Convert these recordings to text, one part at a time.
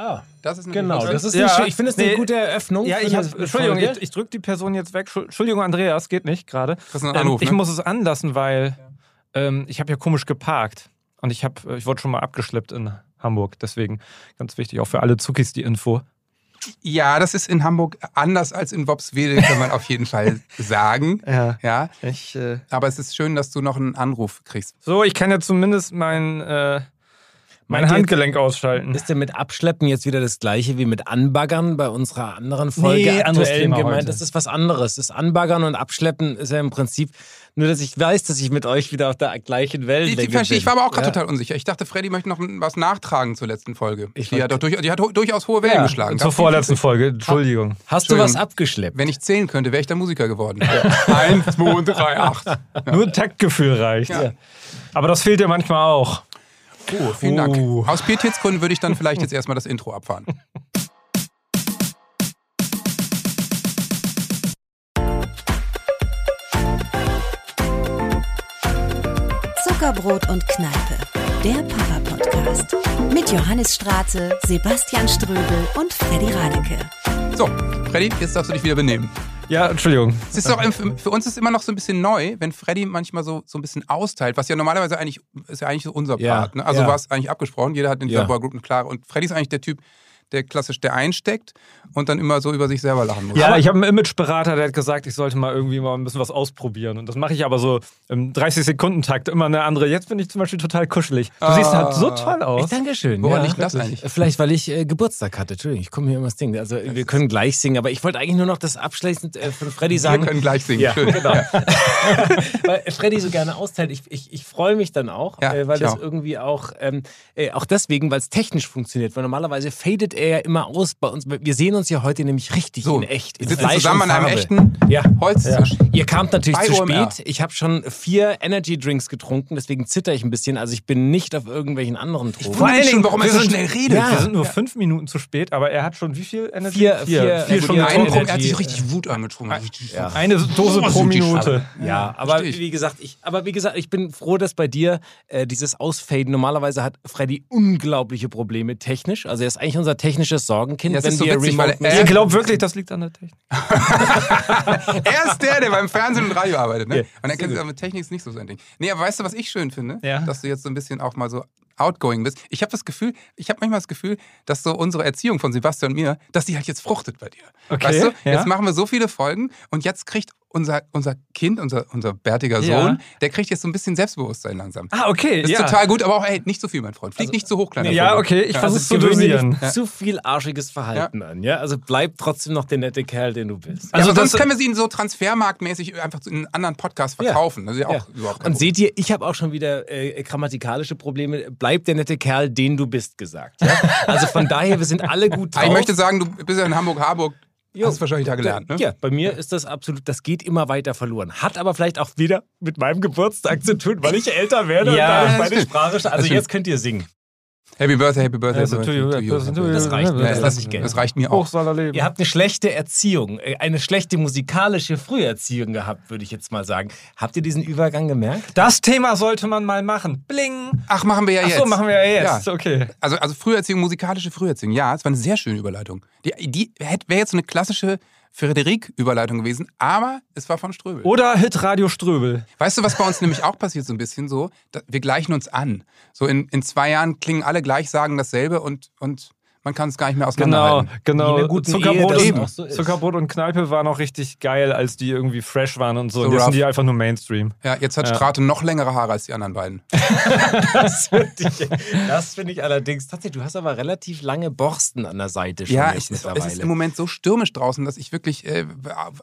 Ah, Das ist eine genau. gute- Das ist Ja, eine, ich finde es eine nee, gute Eröffnung. Ja, ich eine hab, Entschuldigung, Folge. ich, ich drücke die Person jetzt weg. Schul- Entschuldigung, Andreas, geht nicht gerade. Ähm, Anruf, ich ne? muss es anlassen, weil ähm, ich habe ja komisch geparkt. Und ich, hab, äh, ich wurde schon mal abgeschleppt in Hamburg. Deswegen ganz wichtig, auch für alle Zuckis die Info. Ja, das ist in Hamburg anders als in Wobswede, kann man auf jeden Fall sagen. Ja. Ja, Ich, äh, aber es ist schön, dass du noch einen Anruf kriegst. so, ich kann ja zumindest mein, äh, mein Meint Handgelenk ausschalten. Ist denn mit Abschleppen jetzt wieder das gleiche wie mit Anbaggern bei unserer anderen Folge Nee, anderes Thema gemeint? heute. Das ist was anderes. Das Anbaggern und Abschleppen ist ja im Prinzip nur, dass ich weiß, dass ich mit euch wieder auf der gleichen Ich, Wellenlänge ich, verstehe, bin. ich war aber auch gerade Ja. total unsicher. Ich dachte, Freddy möchte noch was nachtragen zur letzten Folge. Ich die, hat doch durch, die hat durchaus hohe Wellen Ja, geschlagen. Zur vorletzten Folge, Entschuldigung. Hast du was Entschuldigung. abgeschleppt? Wenn ich zählen könnte, wäre ich der Musiker geworden. Eins, zwei, drei, acht. Nur Taktgefühl reicht. Ja. Aber das fehlt dir manchmal auch. Oh, vielen Dank. Uh. Aus Pietätsgründen würde ich dann vielleicht jetzt erstmal das Intro abfahren. Zuckerbrot und Kneipe, der Papa-Podcast. Mit Johannes Straße, Sebastian Ströbel und Freddy Radeke. So, Freddy, jetzt darfst du dich wieder benehmen. Ja, Entschuldigung. Es ist doch, für uns ist immer noch so ein bisschen neu, wenn Freddy manchmal so, so ein bisschen austeilt, was ja normalerweise eigentlich ist ja eigentlich so unser Ja, Part. Ne? Also ja. war es eigentlich abgesprochen, jeder hat in dieser Ja. Boygroup eine klare. Und Freddy ist eigentlich der Typ, der klassisch der einsteckt und dann immer so über sich selber lachen muss. Ja, ich habe einen Imageberater, der hat gesagt, ich sollte mal irgendwie mal ein bisschen was ausprobieren. Und das mache ich aber so im 30-Sekunden-Takt immer eine andere. Jetzt bin ich zum Beispiel total kuschelig. Du siehst halt so toll aus. Dankeschön. Woran ja. liegt das eigentlich? Vielleicht, weil ich äh, Geburtstag hatte. Entschuldigung, ich komme hier immer das Ding. Also, wir können gleich singen, aber ich wollte eigentlich nur noch das abschließend äh, von Freddy Wir sagen. können gleich singen. Ja, Schön. genau. weil Freddy so gerne austeilt. Ich, ich, ich freue mich dann auch, Ja, äh, weil ich das auch. irgendwie auch, ähm, äh, auch deswegen, weil es technisch funktioniert. Weil normalerweise fadet er ja immer aus bei uns. Wir sehen uns ja heute nämlich richtig So, in echt. wir sitzen Fleisch zusammen an einem echten Ja. Holztisch. Ihr kamt natürlich Bei zu OMR. spät. Ich habe schon vier Energy Drinks getrunken, deswegen zitter ich ein bisschen. Also ich bin nicht auf irgendwelchen anderen Drogen. Vor allen Dingen, warum er so schnell redet. Ja. Wir sind nur fünf Minuten zu spät, aber er hat schon wie viel Energie? Vier- vier- vier vier Stunden. Energy. Eindruck, er hat sich Energy, richtig Wut angetrunken. Ja. Eine Dose pro Minute. Ja, aber wie gesagt, ich, aber wie gesagt, ich bin froh, dass bei dir äh, dieses Ausfaden. Normalerweise hat Freddy unglaubliche Probleme technisch. Also er ist eigentlich unser technisches Sorgenkind, Ja, wenn so wir witzig, remote weil er- Ihr glaubt wirklich, das liegt an der Technik? Er ist der, der beim Fernsehen und Radio arbeitet. Ne? Ja, und er kennt sich aber mit Technik ist nicht so sein Ding. Nee, aber weißt du, was ich schön finde? Ja. Dass du jetzt so ein bisschen auch mal so outgoing bist. Ich habe das Gefühl, ich habe manchmal das Gefühl, dass so unsere Erziehung von Sebastian und mir, dass die halt jetzt fruchtet bei dir. Okay, Weißt du, ja. jetzt machen wir so viele Folgen und jetzt kriegt unser, unser Kind, unser, unser bärtiger Ja. Sohn, der kriegt jetzt so ein bisschen Selbstbewusstsein langsam. Ah, okay. Das ist ja. total gut, aber auch, ey, nicht zu viel, mein Freund. Flieg nicht zu hoch, kleiner Ja, Vogel. okay, ich Ja. versuche Also zu dosieren. zu viel arschiges Verhalten an, ja? Also bleib trotzdem noch der nette Kerl, den du bist. Also Also sonst können wir sie ihn so transfermarktmäßig einfach in einen anderen Podcast Ja. verkaufen. Das ist ja auch Ja. überhaupt Und seht ihr, ich habe auch schon wieder äh, grammatikalische Probleme. Bleib der nette Kerl, den du bist, gesagt. Ja? Also von daher, wir sind alle gut drauf. Aber ich möchte sagen, du bist ja in Hamburg-Harburg. Jo. Hast du wahrscheinlich da gelernt, ne? Ja, bei mir ist das absolut, das geht immer weiter verloren. Hat aber vielleicht auch wieder mit meinem Geburtstag zu tun, weil ich älter werde Ja, und dadurch meine. Sprache. Also stimmt. jetzt könnt ihr singen. Happy Birthday, Happy Birthday, Also, Happy to you, Birthday to you. Das reicht mir, das das, lasse ich gelten. das reicht mir auch. Hoch soll er leben. Ihr habt eine schlechte Erziehung, äh, eine schlechte musikalische Früherziehung gehabt, würde ich jetzt mal sagen. Habt ihr diesen Übergang gemerkt? Das Thema sollte man mal machen. Bling. Ach, machen wir ja Ach jetzt. so, machen wir ja jetzt. Ja. Okay. Also, also Früherziehung, musikalische Früherziehung. Ja, es war eine sehr schöne Überleitung. Die, die wäre jetzt so eine klassische Frederik-Überleitung gewesen, aber es war von Ströbel. Oder Hit Radio Ströbel. Weißt du, was bei uns nämlich auch passiert so ein bisschen so? Wir gleichen uns an. So in, in zwei Jahren klingen alle gleich, sagen dasselbe und, und man kann es gar nicht mehr Genau, auseinanderhalten. In genau. guten Zuckerbrot, Ehe, und, so. Zuckerbrot und Kneipe war noch richtig geil, als die irgendwie fresh waren und so. So und jetzt rough. sind die einfach nur Mainstream. Ja, jetzt hat Ja. Strate noch längere Haare als die anderen beiden. Das finde ich, das finde ich allerdings tatsächlich. Du hast aber relativ lange Borsten an der Seite schon Ja, ich, es, es ist im Moment so stürmisch draußen, dass ich wirklich äh,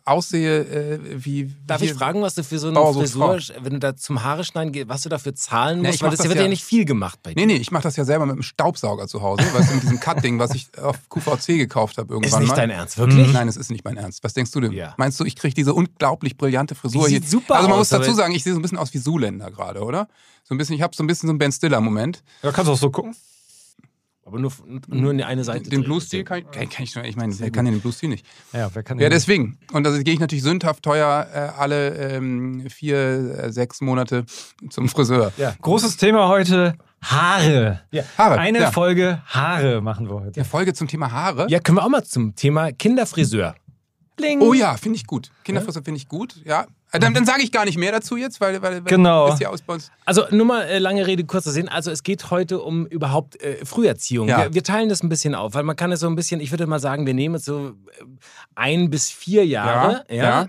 aussehe äh, wie. Darf wie ich fragen, was du für so eine Bauer Frisur, wenn du da zum Haare schneiden gehst, was du dafür zahlen Ja, musst? ich Weil das, das wird ja- ja nicht viel gemacht bei dir. Nee, nee, ich mache das ja selber mit einem Staubsauger zu Hause, weißt du, mit diesem Cut-Ding, was ich auf QVC gekauft habe irgendwann Ist nicht mal. dein Ernst, wirklich? Nein, es ist nicht mein Ernst. Was denkst du denn? Ja. Meinst du, ich kriege diese unglaublich brillante Frisur Die hier? sieht super also man aus, muss dazu sagen, ich sehe so ein bisschen aus wie Zuländer gerade, oder? So ein bisschen, ich habe so ein bisschen so einen Ben Stiller-Moment. Ja, kannst du auch so gucken. Aber nur, nur in die eine Seite. Den. Blues-Stil kann, ich- kann, kann ich schon. Ich meine, wer kann denn den Blues-Stil nicht? Ja, wer kann Ja, deswegen. Und da gehe ich natürlich sündhaft teuer äh, alle ähm, vier, äh, sechs Monate zum Friseur. Ja. Großes Thema heute: Haare. Ja. Haare. Eine ja. Folge Haare machen wir heute. Der Folge zum Thema Haare. Ja, können wir auch mal zum Thema Kinderfriseur. Bling. Oh ja, finde ich gut. Kinderfriseur finde ich gut, ja. Äh, Dann, dann sage ich gar nicht mehr dazu jetzt, weil, weil, weil Genau. wisst ihr aus bei uns. Also nur mal äh, lange Rede, kurzer Sinn. Also es geht heute um überhaupt äh, Früherziehung. Ja. Wir, wir teilen das ein bisschen auf, weil man kann es so ein bisschen, ich würde mal sagen, wir nehmen es so äh, ein bis vier Jahre. Ja, Ja, ja.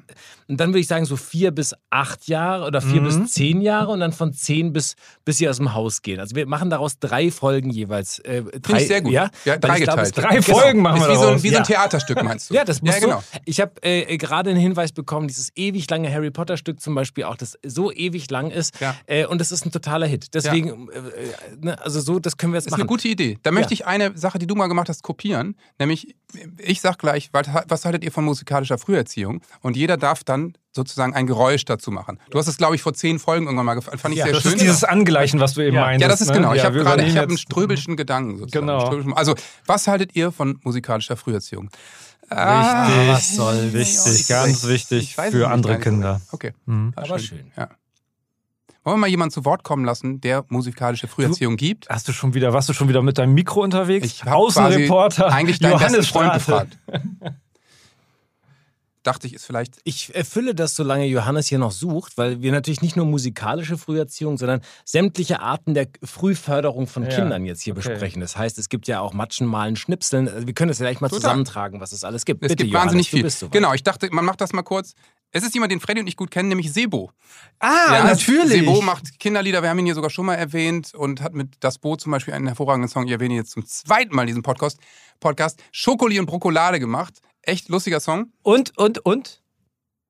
Und dann würde ich sagen so vier bis acht Jahre oder vier Mhm. bis zehn Jahre und dann von zehn bis, bis sie aus dem Haus gehen. Also wir machen daraus drei Folgen jeweils. Äh, drei, Finde ich sehr gut. Ja, Ja, ich dreigeteilt. es- Drei Folgen machen Ist wir wie so, daraus. wie so ein Ja. Theaterstück, meinst du? Ja, das muss ja, genau. so. Ich habe äh, gerade einen Hinweis bekommen, dieses ewig lange Harry Potter Stück zum Beispiel auch, das so ewig lang ist. Ja. Äh, und das ist ein totaler Hit. Deswegen, äh, äh, ne, also so, das können wir jetzt Das ist machen. eine gute Idee. Da möchte ich eine Sache, die du mal gemacht hast, kopieren. Nämlich, ich sag gleich, was haltet ihr von musikalischer Früherziehung? Und jeder darf dann sozusagen ein Geräusch dazu machen. Du hast es, glaube ich, vor zehn Folgen irgendwann mal gefallen. Fand ich Ja, sehr Das schön. ist dieses Angleichen, was du eben Ja. meinst. ja, das ist ne? genau. Ich Ja, habe gerade hab einen ströbelschen Gedanken. Sozusagen. Genau. Ströbelschen- Also, was haltet ihr von musikalischer Früherziehung? Wichtig, was soll's. wichtig, Ich ganz wichtig für andere Kinder. recht. Okay. Mhm. Aber schön. Ja. Wollen wir mal jemanden zu Wort kommen lassen, der musikalische Früherziehung gibt? Hast du schon wieder, warst du schon wieder mit deinem Mikro unterwegs? Ich Außenreporter. eigentlich deinen besten Johannes Freund gefragt. Dachte ich, ist vielleicht. Ich erfülle das, solange Johannes hier noch sucht, weil wir natürlich nicht nur musikalische Früherziehung, sondern sämtliche Arten der Frühförderung von Ja, Kindern jetzt hier okay. besprechen. Das heißt, es gibt ja auch Matschen, Malen, Schnipseln. Also Wir können das ja gleich mal Total. zusammentragen, was es alles gibt. Es Bitte, gibt Johannes, wahnsinnig viel. Genau, ich dachte, man macht das mal kurz. Es ist jemand, den Freddy und ich gut kennen, nämlich Sebo. Ah, Ja, natürlich. Sebo macht Kinderlieder, wir haben ihn hier sogar schon mal erwähnt und hat mit Das Boot zum Beispiel einen hervorragenden Song, ich erwähne ihn jetzt zum zweiten Mal in diesem Podcast, Podcast Schokoli und Brokolade gemacht. Echt lustiger Song. Und, und, und?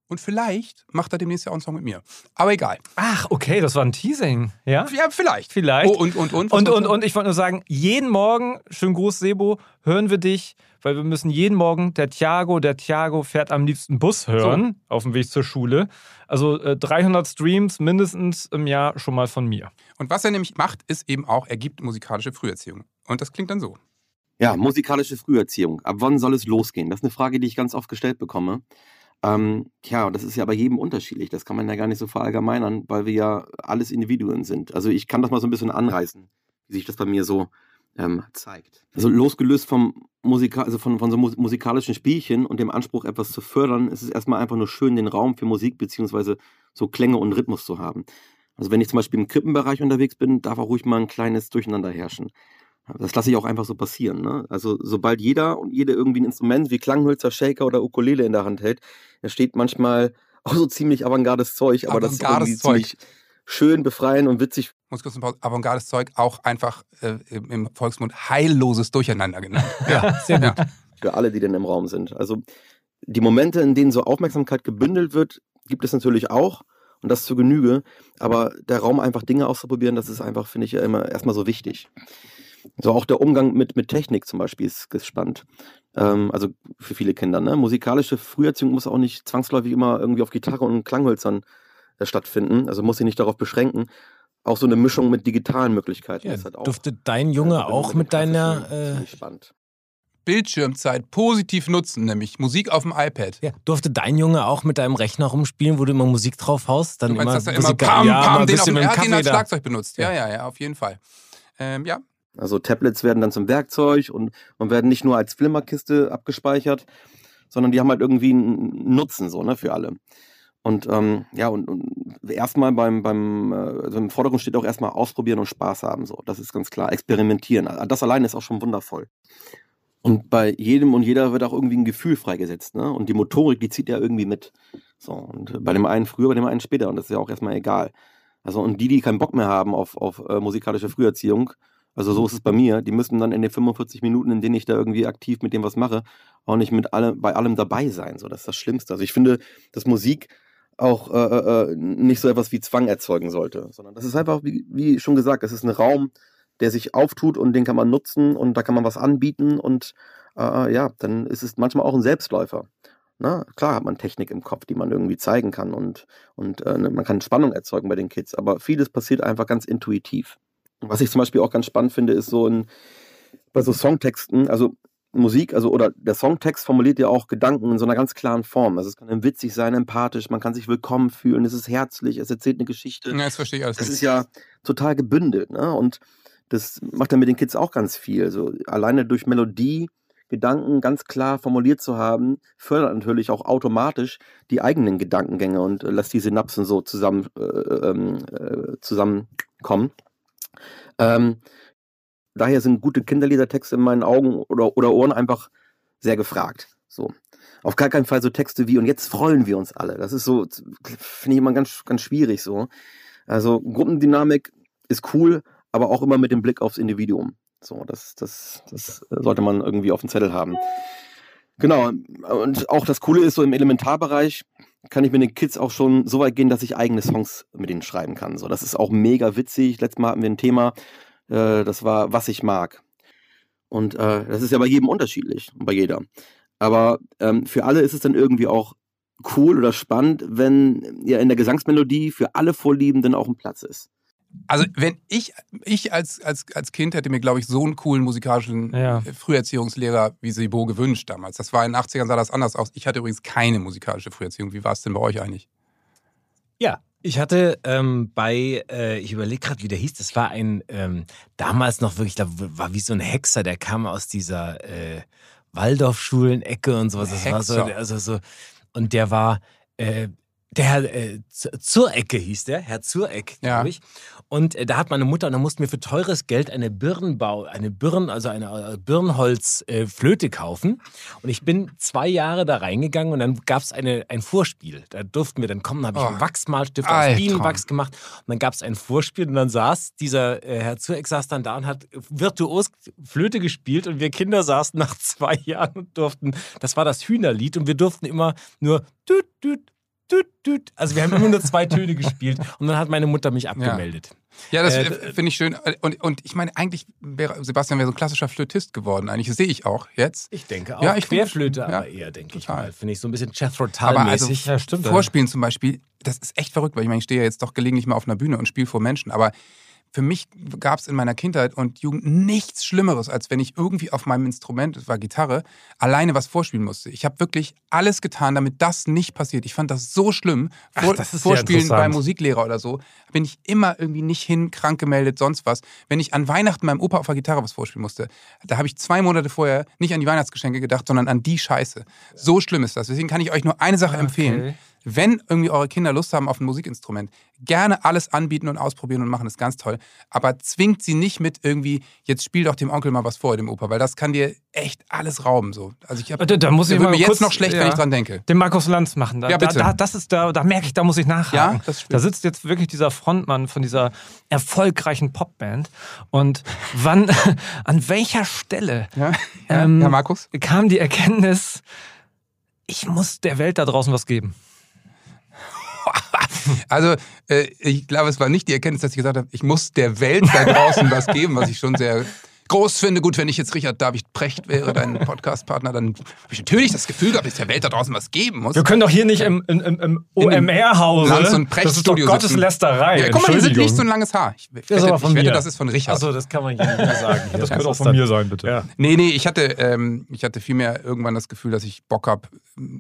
Und vielleicht macht er demnächst ja auch einen Song mit mir. Aber egal. Ach, okay, das war ein Teasing. Ja? Ja, vielleicht. Vielleicht. Oh, und, und, und. Und, und, und ich wollte nur sagen, jeden Morgen, schönen Gruß Sebo, hören wir dich, weil wir müssen jeden Morgen, der Thiago, der Thiago fährt am liebsten Bus hören, auf dem Weg zur Schule. Also äh, 300 Streams mindestens im Jahr schon mal von mir. Und was er nämlich macht, ist eben auch, er gibt musikalische Früherziehung. Und das klingt dann so. Ja, musikalische Früherziehung. Ab wann soll es losgehen? Das ist eine Frage, die ich ganz oft gestellt bekomme. Ähm, tja, das ist ja bei jedem unterschiedlich. Das kann man ja gar nicht so verallgemeinern, weil wir ja alles Individuen sind. Also ich kann das mal so ein bisschen anreißen, wie sich das bei mir so ähm, zeigt. Also losgelöst vom Musika also von, von so mus- musikalischen Spielchen und dem Anspruch, etwas zu fördern, ist es erstmal einfach nur schön, den Raum für Musik beziehungsweise so Klänge und Rhythmus zu haben. Also wenn ich zum Beispiel im Krippenbereich unterwegs bin, darf auch ruhig mal ein kleines Durcheinander herrschen. Das lasse ich auch einfach so passieren. Ne? Also sobald jeder und jede irgendwie ein Instrument wie Klanghölzer, Shaker oder Ukulele in der Hand hält, da steht manchmal auch so ziemlich avantgardes Zeug, aber das ist Avantgardes irgendwie Zeug. ziemlich schön, befreiend und witzig. Muss kurz. Avantgardes Zeug auch einfach äh, im Volksmund heilloses Durcheinander genannt. Ja, sehr gut. Für alle, die denn im Raum sind. Also die Momente, in denen so Aufmerksamkeit gebündelt wird, gibt es natürlich auch und das zur Genüge. Aber der Raum einfach Dinge auszuprobieren, das ist einfach, finde ich, ja immer erstmal so wichtig. So auch der Umgang mit, mit Technik zum Beispiel ist gespannt. Ähm, also für viele Kinder. Ne? Musikalische Früherziehung muss auch nicht zwangsläufig immer irgendwie auf Gitarre und Klanghölzern äh, stattfinden. Also muss sich nicht darauf beschränken. Auch so eine Mischung mit digitalen Möglichkeiten Ja, ist halt auch. durfte dein Junge auch mit deiner. Äh, spannend. Bildschirmzeit positiv nutzen, nämlich Musik auf dem iPad. ja, durfte dein Junge auch mit deinem Rechner rumspielen, wo du immer Musik drauf haust? Dann Du meinst, immer, dass er immer Musik- pam, ja, mal pam, ein den auf bisschen dem, er hat Kaffee als. Schlagzeug benutzt. Ja, Ja. ja, ja, auf jeden Fall. Ähm, ja, Also Tablets werden dann zum Werkzeug und, und werden nicht nur als Flimmerkiste abgespeichert, sondern die haben halt irgendwie einen Nutzen so, ne, für alle. Und ähm, ja, und, und erstmal beim, beim äh, also im Vordergrund steht auch erstmal ausprobieren und Spaß haben. So, das ist ganz klar. Experimentieren. Das alleine ist auch schon wundervoll. Und bei jedem und jeder wird auch irgendwie ein Gefühl freigesetzt, ne? Und die Motorik, die zieht ja irgendwie mit. So, und bei dem einen früher, bei dem einen später. Und das ist ja auch erstmal egal. Also, und die, die keinen Bock mehr haben auf, auf äh, musikalische Früherziehung, also so ist es bei mir, die müssen dann in den 45 Minuten, in denen ich da irgendwie aktiv mit dem was mache, auch nicht mit allem, bei allem dabei sein. So, das ist das Schlimmste. Also ich finde, dass Musik auch äh, äh, nicht so etwas wie Zwang erzeugen sollte, sondern das ist einfach, wie, wie schon gesagt, es ist ein Raum, der sich auftut und den kann man nutzen und da kann man was anbieten und äh, ja, dann ist es manchmal auch ein Selbstläufer. Na, klar hat man Technik im Kopf, die man irgendwie zeigen kann und, und äh, man kann Spannung erzeugen bei den Kids, aber vieles passiert einfach ganz intuitiv. Was ich zum Beispiel auch ganz spannend finde, ist so ein, bei so Songtexten, also Musik, also oder der Songtext formuliert ja auch Gedanken in so einer ganz klaren Form. Also es kann witzig sein, empathisch, man kann sich willkommen fühlen, es ist herzlich, es erzählt eine Geschichte. Ja, das verstehe ich alles. Nicht. ist ja total gebündelt, ne? Und das macht dann mit den Kids auch ganz viel. So alleine durch Melodie Gedanken ganz klar formuliert zu haben, fördert natürlich auch automatisch die eigenen Gedankengänge und äh, lässt die Synapsen so zusammen äh, ähm, äh, zusammenkommen. Ähm, daher sind gute Kinderliedertexte in meinen Augen oder, oder Ohren einfach sehr gefragt. So. Auf gar keinen Fall so Texte wie und jetzt freuen wir uns alle. Das ist so, finde ich immer ganz, ganz schwierig so. Also Gruppendynamik ist cool, aber auch immer mit dem Blick aufs Individuum. So, das, das, das sollte man irgendwie auf dem Zettel haben. Genau. Und auch das Coole ist, so im Elementarbereich kann ich mit den Kids auch schon so weit gehen, dass ich eigene Songs mit ihnen schreiben kann. So, das ist auch mega witzig. Letztes Mal hatten wir ein Thema, äh, das war, was ich mag. Und äh, das ist ja bei jedem unterschiedlich, bei jeder. Aber ähm, für alle ist es dann irgendwie auch cool oder spannend, wenn ja in der Gesangsmelodie für alle Vorliebenden auch ein Platz ist. Also wenn ich, ich als, als, als Kind hätte mir, glaube ich, so einen coolen musikalischen Ja. äh, Früherziehungslehrer wie Sebo gewünscht damals. Das war in den 80ern, sah das anders aus. Ich hatte übrigens keine musikalische Früherziehung. Wie war es denn bei euch eigentlich? Ja, ich hatte ähm, bei, äh, ich überlege gerade, wie der hieß, das war ein, ähm, damals noch wirklich, da war wie so ein Hexer, der kam aus dieser äh, Waldorfschulen-Ecke und sowas. Das war so, Hexer. also so, und der war, äh, der Herr äh, Zurecke hieß der, Herr Zureck, Ja. glaube ich. Und äh, da hat meine Mutter, und da mussten wir für teures Geld eine Birnenbau, eine Birnen, also eine äh, Birnholz-Flöte kaufen. Und ich bin zwei Jahre da reingegangen und dann gab es ein Vorspiel. Da durften wir dann kommen, da habe ich Oh. einen Wachsmalstift aus. Bienenwachs gemacht. Und dann gab es ein Vorspiel und dann saß dieser äh, Herr Zureck saß dann da und hat virtuos Flöte gespielt und wir Kinder saßen nach zwei Jahren und durften, das war das Hühnerlied und wir durften immer nur düt, düt. Also wir haben immer nur zwei Töne gespielt und dann hat meine Mutter mich abgemeldet. Ja, das Äh, finde ich schön. Und, und ich meine, eigentlich wäre Sebastian wäre so ein klassischer Flötist geworden. Eigentlich das sehe ich auch jetzt. Ich denke auch. Ja, ich Querflöte, ja, aber eher, denke ich mal. Finde ich so ein bisschen Jethro Aber also. Ja, stimmt, ja. Vorspielen zum Beispiel, das ist echt verrückt, weil ich meine, ich stehe ja jetzt doch gelegentlich mal auf einer Bühne und spiele vor Menschen, aber für mich gab es in meiner Kindheit und Jugend nichts Schlimmeres, als wenn ich irgendwie auf meinem Instrument, das war Gitarre, alleine was vorspielen musste. Ich habe wirklich alles getan, damit das nicht passiert. Ich fand das so schlimm. Ach, Vor, das ist ja Vorspielen beim Musiklehrer oder so, bin ich immer irgendwie nicht hin, krank gemeldet, sonst was. Wenn ich an Weihnachten meinem Opa auf der Gitarre was vorspielen musste, da habe ich zwei Monate vorher nicht an die Weihnachtsgeschenke gedacht, sondern an die Scheiße. So schlimm ist das. Deswegen kann ich euch nur eine Sache empfehlen. Wenn irgendwie eure Kinder Lust haben auf ein Musikinstrument, gerne alles anbieten und ausprobieren und machen, das ist ganz toll. Aber zwingt sie nicht mit irgendwie, jetzt spiel doch dem Onkel mal was vor, dem Opa, weil das kann dir echt alles rauben. So. Also ich hab, Da, da muss ich mir jetzt noch schlecht, wenn ja, ich dran denke. Den Markus Lanz machen. Da, Ja, bitte. Da, da, das ist da, da merke ich, da muss ich nachhaken. Ja, das da sitzt jetzt wirklich dieser Frontmann von dieser erfolgreichen Popband. Und wann, an welcher Stelle Ja, Ähm, Markus? kam die Erkenntnis, ich muss der Welt da draußen was geben? Also, äh, ich glaube, es war nicht die Erkenntnis, dass ich gesagt habe, ich muss der Welt da draußen was geben, was ich schon sehr groß finde. Gut, wenn ich jetzt Richard David Precht wäre, dein Podcastpartner, dann habe ich natürlich das Gefühl gehabt, dass ich der Welt da draußen was geben muss. Wir können doch hier nicht im, im, im, OMR-Hause. Lanz- und das ist doch Gotteslästerei. Ja, guck mal, hier sind nicht so ein langes Haar. Ich wette, ist aber von ich wette das ist von Richard. Achso, das kann man hier nicht mehr sagen. Hier. Das könnte auch von mir sein, bitte. Ja. Nee, nee, ich hatte, ähm, ich hatte vielmehr irgendwann das Gefühl, dass ich Bock habe.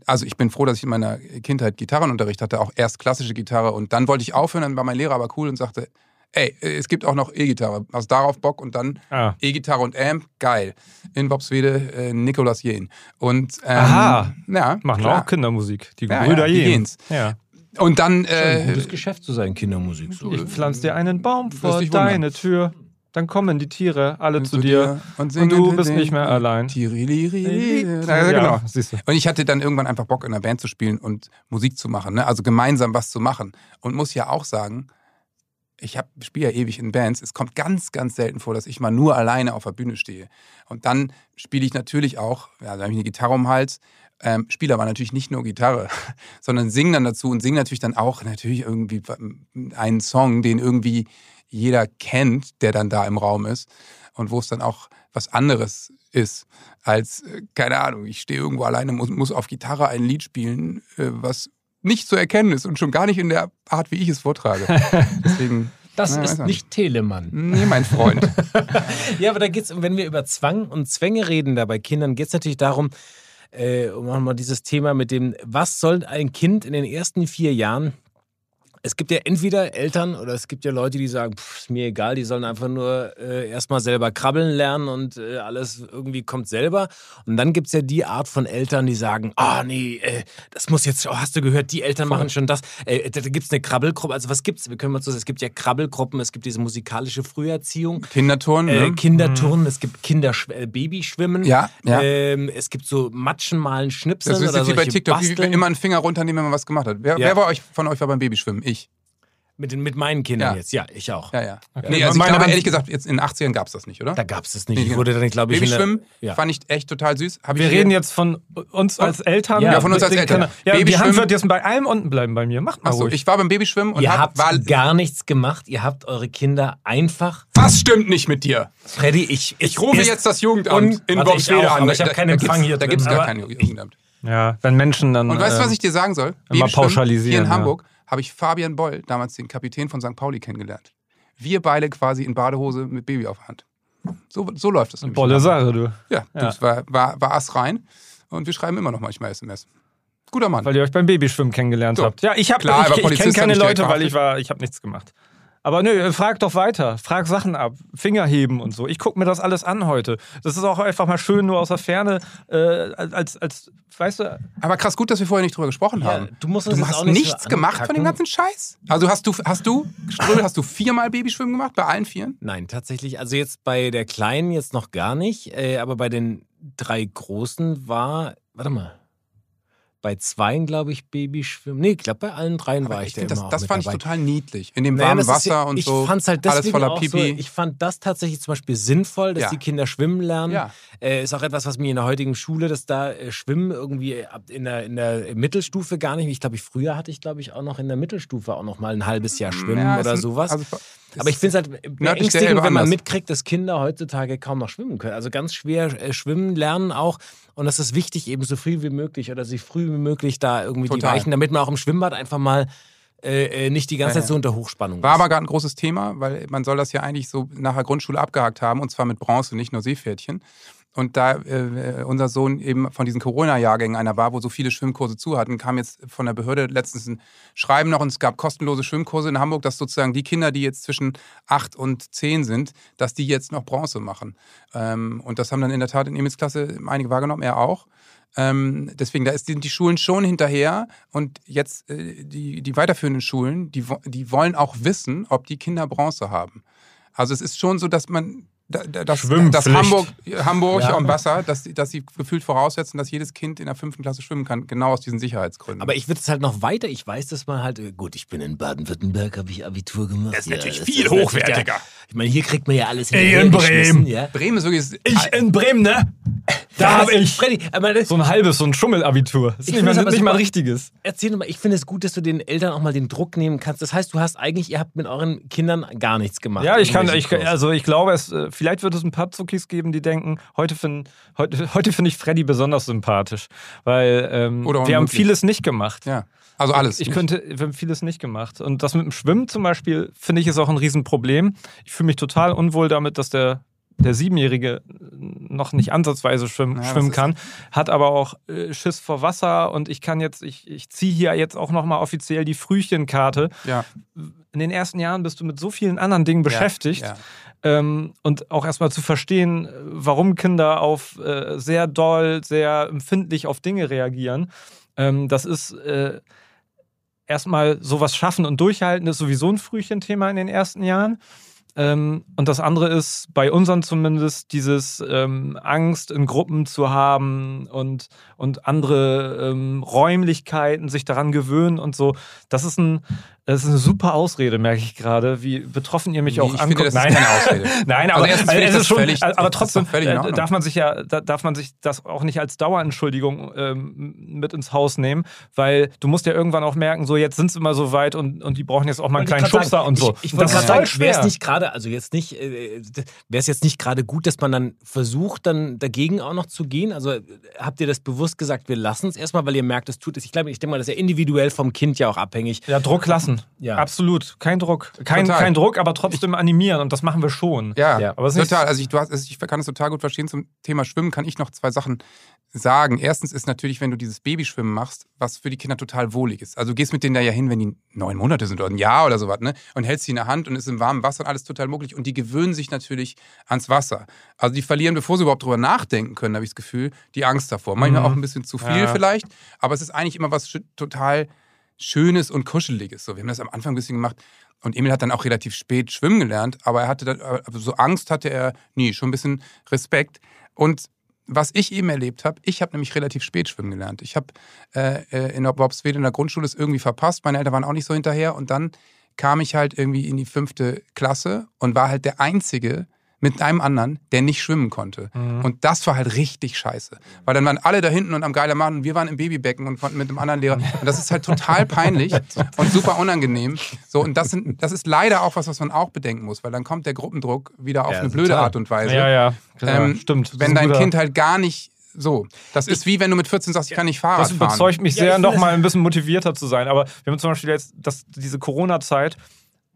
Also ich bin froh, dass ich in meiner Kindheit Gitarrenunterricht hatte, auch erst klassische Gitarre und dann wollte ich aufhören, dann war mein Lehrer aber cool und sagte, ey, es gibt auch noch E-Gitarre, hast darauf Bock und dann Ah. E-Gitarre und Amp, geil. In Bobswede, äh, Nikolaus Jehn. Und, ähm, Aha. Ja, Machen klar. auch Kindermusik. Die Ja, Brüder ja. Jens. Ja. Und dann, Ein äh, gutes Geschäft zu sein, Kindermusik. So. Ich pflanze dir einen Baum vor deine Tür. Dann kommen die Tiere alle zu zu dir. und, Und du bist nicht mehr allein. Tiriliri. Ja, genau. siehst du. Und ich hatte dann irgendwann einfach Bock, in einer Band zu spielen und Musik zu machen, ne? also gemeinsam was zu machen. Und muss ja auch sagen, ich spiele ja ewig in Bands. Es kommt ganz, ganz selten vor, dass ich mal nur alleine auf der Bühne stehe. Und dann spiele ich natürlich auch, ja, da habe ich eine Gitarre um den Hals, ähm, spiele aber natürlich nicht nur Gitarre, sondern singe dann dazu und singe natürlich dann auch natürlich irgendwie einen Song, den irgendwie jeder kennt, der dann da im Raum ist und wo es dann auch was anderes ist als, äh, keine Ahnung, ich stehe irgendwo alleine, muss, muss auf Gitarre ein Lied spielen, äh, was nicht zu erkennen ist und schon gar nicht in der Art, wie ich es vortrage. Deswegen, Das Ja, ist nicht Telemann. Nee, mein Freund. Ja, aber da geht's, wenn wir über Zwang und Zwänge reden, da bei Kindern, geht es natürlich darum, äh, um nochmal dieses Thema mit dem, was soll ein Kind in den ersten vier Jahren es gibt ja entweder Eltern oder es gibt ja Leute, die sagen, pff, ist mir egal, die sollen einfach nur äh, erstmal selber krabbeln lernen und äh, alles irgendwie kommt selber. Und dann gibt es ja die Art von Eltern, die sagen, ah nee, äh, das muss jetzt, oh, hast du gehört, die Eltern machen schon das. Äh, da gibt es eine Krabbelgruppe, also was gibt's? Wir können mal so, es gibt ja Krabbelgruppen, es gibt diese musikalische Früherziehung. Kinderturnen, Äh, ne? Kinderturnen, es gibt äh, Babyschwimmen. Ja, ja. Ähm, es gibt so Matschen, Malen, Schnipseln Das ist oder wie bei TikTok, wie Basteln. immer einen Finger runternehmen, wenn man was gemacht hat. Wer, Ja. wer war euch, von euch war beim Babyschwimmen? Ich. Mit, den- mit meinen Kindern Ja. jetzt, ja, ich auch. Ja, ja. Okay. Nee, also ich Meine glaube, haben- ehrlich gesagt, jetzt in den 80ern gab es das nicht, oder? Da gab es es nicht. Ich genau. wurde dann, glaube ich, in der- Babyschwimmen ja. fand ich echt total süß. Hab Wir ich reden jetzt von uns als Eltern. Ja, von uns als Eltern. Ja, die Babyschwimmen- Hand wird jetzt bei allem unten bleiben bei mir. Macht mal Achso, ruhig. ich war beim Babyschwimmen und Ihr hab, habt war. gar nichts gemacht. Ihr habt eure Kinder einfach. Was stimmt nicht mit dir? Freddy, ich. Ich rufe jetzt das Jugendamt und- in Warte, ich Worpswede auch, an. aber ich hab Da- keinen da Empfang gibt's- hier Da drin, gibt es gar aber kein Jugendamt. ja, wenn Menschen dann. Und weißt du, was ich dir sagen soll? immer Babyschwimmen pauschalisieren, Hier in ja. Hamburg habe ich Fabian Boll, damals den Kapitän von St. Pauli, kennengelernt. Wir beide quasi in Badehose mit Baby auf der Hand. So, so läuft das. Bolle. Sache, du. Ja, Ja. das war, war, war Ass rein. Und wir schreiben immer noch manchmal SMS. Guter Mann. Weil ihr euch beim Babyschwimmen kennengelernt So. habt. Ja, ich habe ich, ich Polizist kenne keine Leute, weil ich war, ich habe nichts gemacht. Aber nö, frag doch weiter. Frag Sachen ab. Finger heben und so. Ich gucke mir das alles an heute. Das ist auch einfach mal schön, nur aus der Ferne, äh, als, als, weißt du, Aber krass gut, dass wir vorher nicht drüber gesprochen Ja, haben. du musst du hast auch nicht nichts so gemacht von dem ganzen Scheiß? Also hast du, hast du, Ströbel, hast du viermal Babyschwimmen gemacht? Bei allen Vieren? Nein, tatsächlich. Also jetzt bei der Kleinen jetzt noch gar nicht. Äh, aber bei den drei Großen war. Warte mal. Bei zweien, glaube ich, Babyschwimmen. Nee, ich glaube, bei allen dreien Aber war ich, ich da immer das, das fand ich dabei. total niedlich. In dem Naja, warmen ist Wasser ja, und ich so. fand's halt alles voller Pipi. So, ich fand das tatsächlich zum Beispiel sinnvoll, dass Ja. die Kinder schwimmen lernen. Ja. Äh, ist auch etwas, was mir in der heutigen Schule, dass da äh, Schwimmen irgendwie in der, in der Mittelstufe gar nicht. Ich glaube, ich früher hatte ich, glaube ich, auch noch in der Mittelstufe auch noch mal ein halbes Jahr Schwimmen Ja, ist oder sowas. also, Aber ich finde es halt beängstigend, Elbe wenn man mitkriegt, dass Kinder heutzutage kaum noch schwimmen können. Also ganz schwer äh, schwimmen lernen auch. Und das ist wichtig, eben so früh wie möglich oder sich früh wie möglich da irgendwie die Total. Weichen, damit man auch im Schwimmbad einfach mal äh, äh, nicht die ganze Zeit so unter Hochspannung War ist. aber gerade ein großes Thema, weil man soll das ja eigentlich so nach der Grundschule abgehakt haben und zwar mit Bronze, nicht nur Seepferdchen. Und da äh, unser Sohn eben von diesen Corona-Jahrgängen einer war, wo so viele Schwimmkurse zu hatten, kam jetzt von der Behörde letztens ein Schreiben noch und es gab kostenlose Schwimmkurse in Hamburg, dass sozusagen die Kinder, die jetzt zwischen acht und zehn sind, dass die jetzt noch Bronze machen. Ähm, und das haben dann in der Tat in Emils Klasse einige wahrgenommen, er auch. Ähm, deswegen, da sind die Schulen schon hinterher und jetzt äh, die, die weiterführenden Schulen, die, die wollen auch wissen, ob die Kinder Bronze haben. Also es ist schon so, dass man da- da- dass, dass Schwimmpflicht. Hamburg, Hamburg Ja. am Wasser, dass, sie- dass sie gefühlt voraussetzen, dass jedes Kind in der fünften Klasse schwimmen kann, genau aus diesen Sicherheitsgründen. Aber ich würde es halt noch weiter. Ich weiß, dass man halt, äh, gut, ich bin in Baden-Württemberg, habe ich Abitur gemacht. Das ist ja, natürlich das viel natürlich hochwertiger. der- Ich meine, hier kriegt man ja alles Ey, in hinterhergeschmissen, Bremen. Ja. Bremen ist wirklich. ich in Bremen, ne? Da Das- habe ich Freddy, aber das, so ein halbes, so ein Schummelabitur. Das ist Ich nicht, finde mal, das nicht mal ein super. richtiges. erzähl doch mal, ich finde es gut, dass du den Eltern auch mal den Druck nehmen kannst. Das heißt, du hast eigentlich, ihr habt mit euren Kindern gar nichts gemacht. Ja, ich kann, in ich, also ich glaube, es, äh, vielleicht wird es ein paar Zuckis geben, die denken, heute finde heute, heute find ich Freddy besonders sympathisch, weil ähm, wir haben vieles nicht gemacht. Ja, also alles. Ich könnte, wir haben vieles nicht gemacht. Und das mit dem Schwimmen zum Beispiel, finde ich, ist auch ein Riesenproblem. Ich fühle mich total unwohl damit, dass der, der Siebenjährige noch nicht ansatzweise schwimmen, Ja, schwimmen kann, hat aber auch äh, Schiss vor Wasser und ich kann jetzt, ich, ich ziehe hier jetzt auch nochmal offiziell die Frühchenkarte. ja, In den ersten Jahren bist du mit so vielen anderen Dingen beschäftigt. Ja, ja. Ähm, und auch erstmal zu verstehen, äh, warum Kinder auf äh, sehr doll, sehr empfindlich auf Dinge reagieren. Ähm, das ist äh, erstmal sowas schaffen und durchhalten, ist sowieso ein Frühchenthema in den ersten Jahren. Ähm, und das andere ist bei unseren zumindest dieses ähm, Angst in Gruppen zu haben und, und andere ähm, Räumlichkeiten, sich daran gewöhnen und so. Das ist, ein, das ist eine super Ausrede, merke ich gerade, wie betroffen ihr mich Nee, auch ich anguckt. finde, das ist keine Ausrede. Nein, Also aber ich es ist schon, völlig- aber trotzdem äh, darf man sich ja, da, darf man sich das auch nicht als Dauerentschuldigung ähm, mit ins Haus nehmen, weil du musst ja irgendwann auch merken, so jetzt sind sie immer so weit und, und die brauchen jetzt auch mal einen kleinen Schubser sagen, und so. Ich, ich wollte das gerade ist sagen, wäre schwer. es nicht gerade, also jetzt nicht, äh, wäre es jetzt nicht gerade gut, dass man dann versucht, dann dagegen auch noch zu gehen? Also habt ihr das bewusst gesagt, wir lassen es erstmal, weil ihr merkt, es tut es. Ich glaube, ich denke mal, das ist ja individuell vom Kind ja auch abhängig. ja, Druck lassen. Animieren. Ja. Absolut. Kein Druck. Kein, Total. kein Druck, aber trotzdem animieren. Und das machen wir schon. Ja, Ja. Aber total. Also ich, du hast, also ich kann es total gut verstehen. Zum Thema Schwimmen kann ich noch zwei Sachen sagen. Erstens ist natürlich, wenn du dieses Babyschwimmen machst, was für die Kinder total wohlig ist. Also du gehst mit denen da ja hin, wenn die neun Monate sind oder ein Jahr oder sowas, ne? Und hältst sie in der Hand und ist im warmen Wasser und alles total muckelig. Und die gewöhnen sich natürlich ans Wasser. Also die verlieren, bevor sie überhaupt drüber nachdenken können, habe ich das Gefühl, die Angst davor. Manchmal Mhm. auch ein bisschen zu viel Ja. vielleicht. Aber es ist eigentlich immer was total Schönes und Kuscheliges. So, wir haben das am Anfang ein bisschen gemacht. Und Emil hat dann auch relativ spät schwimmen gelernt, aber er hatte dann, aber so Angst hatte er nie, schon ein bisschen Respekt. Und was ich eben erlebt habe, ich habe nämlich relativ spät schwimmen gelernt. Ich habe äh, äh, in der Worpswede in der Grundschule es irgendwie verpasst. Meine Eltern waren auch nicht so hinterher. Und dann kam ich halt irgendwie in die fünfte Klasse und war halt der Einzige mit einem anderen, der nicht schwimmen konnte. Und das war halt richtig scheiße. Weil dann waren alle da hinten und am geiler Mann und wir waren im Babybecken und konnten mit einem anderen Lehrer. Und das ist halt total peinlich und super unangenehm. So, und das, sind, das ist leider auch was, was man auch bedenken muss, weil dann kommt der Gruppendruck wieder auf Ja, eine blöde total. Art und Weise. ja, ja. Klar, Ähm, stimmt. Das Wenn ein dein guter- Kind halt gar nicht so. Das ist wie wenn du mit 14 sagst, ich kann nicht Fahrrad Das fahren. überzeugt mich Ja, sehr, ich noch finde mal ein bisschen motivierter zu sein. Aber wir haben zum Beispiel jetzt das, diese Corona-Zeit,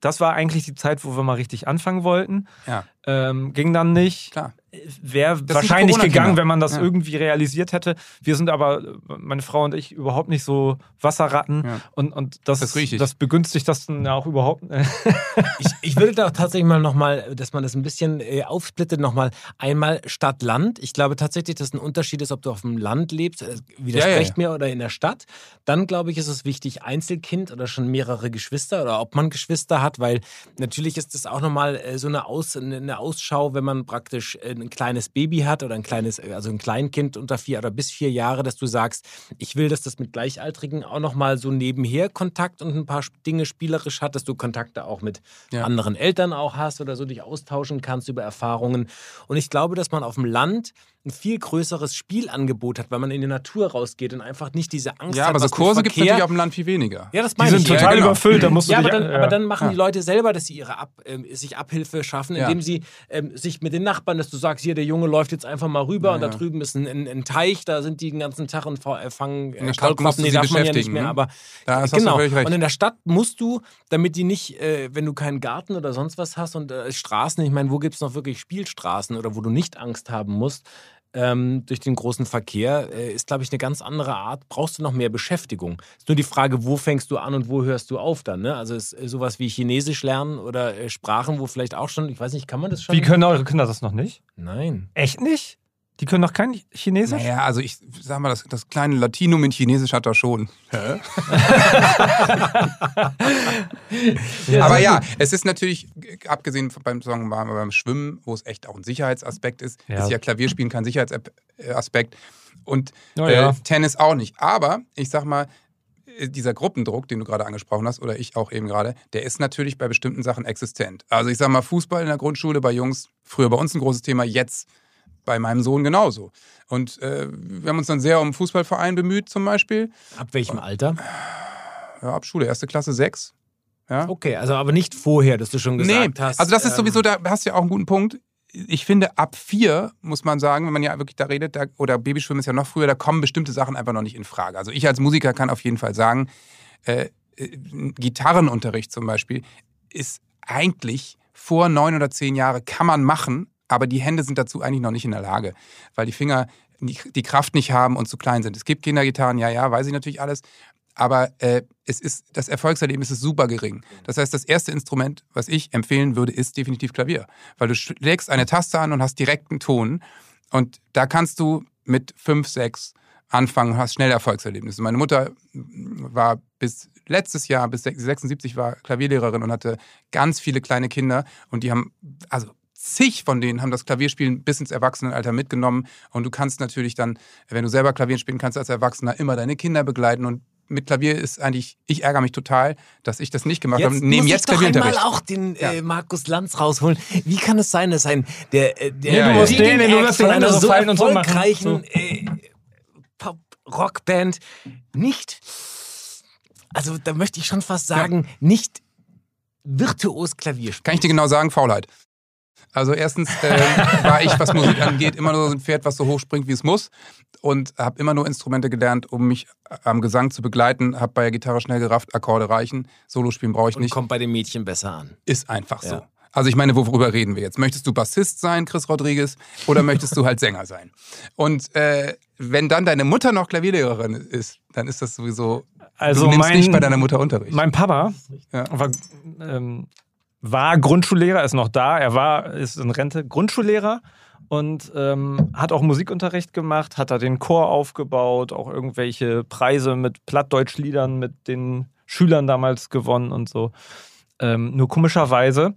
das war eigentlich die Zeit, wo wir mal richtig anfangen wollten. Ja, Ähm, ging dann nicht. klar. Wäre wahrscheinlich gegangen, wenn man das Ja. irgendwie realisiert hätte. Wir sind aber, meine Frau und ich, überhaupt nicht so Wasserratten. Ja. Und, und das, Das das begünstigt das dann ja auch überhaupt. Ich, ich würde da tatsächlich mal nochmal, dass man das ein bisschen äh, aufsplittet, nochmal einmal Stadt-Land. Ich glaube tatsächlich, dass ein Unterschied ist, ob du auf dem Land lebst, äh, widersprecht Ja, ja, mir, oder in der Stadt. Dann glaube ich, ist es wichtig, Einzelkind oder schon mehrere Geschwister oder ob man Geschwister hat, weil natürlich ist das auch nochmal äh, so eine, Aus, eine Ausschau, wenn man praktisch äh, ein kleines Baby hat oder ein kleines, also ein Kleinkind unter vier oder bis vier Jahre, dass du sagst, ich will, dass das mit Gleichaltrigen auch nochmal so nebenher Kontakt und ein paar Dinge spielerisch hat, dass du Kontakte auch mit Ja. anderen Eltern auch hast oder so dich austauschen kannst über Erfahrungen. Und ich glaube, dass man auf dem Land ein viel größeres Spielangebot hat, weil man in die Natur rausgeht und einfach nicht diese Angst Ja, hat. aber so Kurse gibt es natürlich auf dem Land viel weniger. Ja, das Die meine sind ich. ja. total genau. überfüllt. Da musst du Ja, aber dann, ja. aber dann machen Ja. die Leute selber, dass sie ihre Ab, ähm, sich Abhilfe schaffen, Ja. indem sie ähm, sich mit den Nachbarn, dass du sagst, hier, der Junge läuft jetzt einfach mal rüber Ja, und da ja. drüben ist ein, ein, ein Teich, da sind die den ganzen Tag und äh, fangen In der äh, Stadt Kaulquappen. nee, darf man ja nicht beschäftigen, mehr, ne? aber Da hast du genau. völlig recht. Und in der Stadt musst du, damit die nicht, äh, wenn du keinen Garten oder sonst was hast und äh, Straßen, ich meine, wo gibt es noch wirklich Spielstraßen oder wo du nicht Angst haben musst, ähm, durch den großen Verkehr, äh, ist, glaube ich, eine ganz andere Art. Brauchst du noch mehr Beschäftigung? Ist nur die Frage, wo fängst du an und wo hörst du auf dann? Ne? Also ist äh, sowas wie Chinesisch lernen oder äh, Sprachen, wo vielleicht auch schon, ich weiß nicht, kann man das schon? Wie können eure Kinder das noch nicht? Nein. Echt nicht? Die können noch kein Chinesisch? Naja, also ich sag mal, das, das kleine Latinum in Chinesisch hat er schon. Aber ja, es ist natürlich, abgesehen von- beim, mal, beim Schwimmen, wo es echt auch ein Sicherheitsaspekt ist, Ja. ist ja Klavierspielen kein Sicherheitsaspekt und Oh ja. äh, Tennis auch nicht. Aber ich sag mal, äh, dieser Gruppendruck, den du gerade angesprochen hast, oder ich auch eben gerade, der ist natürlich bei bestimmten Sachen existent. Also ich sag mal, Fußball in der Grundschule bei Jungs, früher bei uns ein großes Thema, jetzt bei meinem Sohn genauso. Und äh, wir haben uns dann sehr um einen Fußballverein bemüht, zum Beispiel. Ab welchem Alter? Ja, ab Schule, erste Klasse, sechs. Ja. Okay, also aber nicht vorher, dass du schon gesagt nee, hast. also das ist ähm, sowieso, da hast du ja auch einen guten Punkt. Ich finde, ab vier, muss man sagen, wenn man ja wirklich da redet, da, oder Babyschwimmen ist ja noch früher, da kommen bestimmte Sachen einfach noch nicht in Frage. Also ich als Musiker kann auf jeden Fall sagen, äh, äh, Gitarrenunterricht zum Beispiel ist eigentlich vor neun oder zehn Jahre kann man machen, aber die Hände sind dazu eigentlich noch nicht in der Lage, weil die Finger die, Kraft nicht haben und zu klein sind. Es gibt Kindergitarren, ja, ja, weiß ich natürlich alles, aber äh, es ist, das Erfolgserlebnis ist super gering. Das heißt, das erste Instrument, was ich empfehlen würde, ist definitiv Klavier. Weil du schlägst eine Taste an und hast direkt einen Ton. Und da kannst du mit fünf, sechs anfangen und hast schnell Erfolgserlebnisse. Meine Mutter war bis letztes Jahr, bis 76 war Klavierlehrerin und hatte ganz viele kleine Kinder und die haben, also zig von denen haben das Klavierspielen bis ins Erwachsenenalter mitgenommen und du kannst natürlich dann, wenn du selber Klavier spielen kannst als Erwachsener, immer deine Kinder begleiten und mit Klavier ist eigentlich, ich ärgere mich total, dass ich das nicht gemacht habe. Nehmen muss jetzt ich doch einmal Klavierunterricht. auch den Ja. äh, Markus Lanz rausholen. Wie kann es sein, dass ein der, äh, der Ja, du musst den, den du wirst den einer so fallen und so machen. erfolgreichen äh, Pop-Rockband nicht, also da möchte ich schon fast sagen, nicht virtuos Klavier spielt. Kann ich dir genau sagen, Faulheit. Also erstens ähm, war ich, was Musik angeht, immer nur so ein Pferd, was so hoch springt, wie es muss. Und habe immer nur Instrumente gelernt, um mich am Gesang zu begleiten. Habe bei der Gitarre schnell gerafft, Akkorde reichen, Solo spielen brauche ich Und nicht. kommt bei den Mädchen besser an. Ist einfach so. Ja. Also ich meine, worüber reden wir jetzt? Möchtest du Bassist sein, Chris Rodriguez, oder möchtest du halt Sänger sein? Und äh, wenn dann deine Mutter noch Klavierlehrerin ist, dann ist das sowieso. Also du nimmst mein, nicht bei deiner Mutter Unterricht. Mein Papa Ja. war, ähm, war Grundschullehrer, ist noch da. Er war, ist in Rente, Grundschullehrer und ähm, hat auch Musikunterricht gemacht, hat da den Chor aufgebaut, auch irgendwelche Preise mit Plattdeutschliedern mit den Schülern damals gewonnen und so. Ähm, nur komischerweise,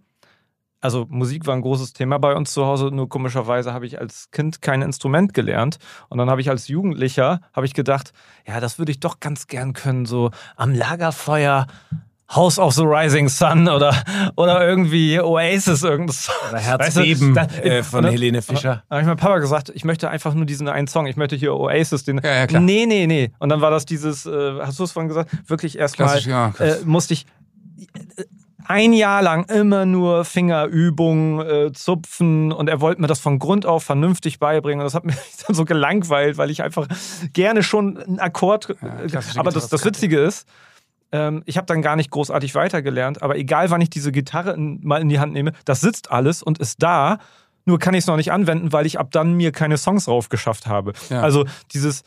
also Musik war ein großes Thema bei uns zu Hause, nur komischerweise habe ich als Kind kein Instrument gelernt. Und dann habe ich als Jugendlicher, habe ich gedacht, ja, das würde ich doch ganz gern können, so am Lagerfeuer House of the Rising Sun oder, oder irgendwie Oasis, irgendwas. Oder Weißt du, Herzbeben da- äh, von dann- Helene Fischer. Da habe ich meinem Papa gesagt, ich möchte einfach nur diesen einen Song, ich möchte hier Oasis, den. Ja, ja, klar. Nee, nee, nee. Und dann war das dieses, äh, hast du es vorhin gesagt, wirklich erstmal ja. äh, musste ich äh, ein Jahr lang immer nur Fingerübungen, äh, zupfen und er wollte mir das von Grund auf vernünftig beibringen und das hat mich dann so gelangweilt, weil ich einfach gerne schon einen Akkord. Ja, äh, aber das, das Witzige ist, ähm, ich habe dann gar nicht großartig weitergelernt, aber egal wann ich diese Gitarre in, mal in die Hand nehme, das sitzt alles und ist da. Nur kann ich es noch nicht anwenden, weil ich ab dann mir keine Songs drauf geschafft habe. Ja. Also dieses,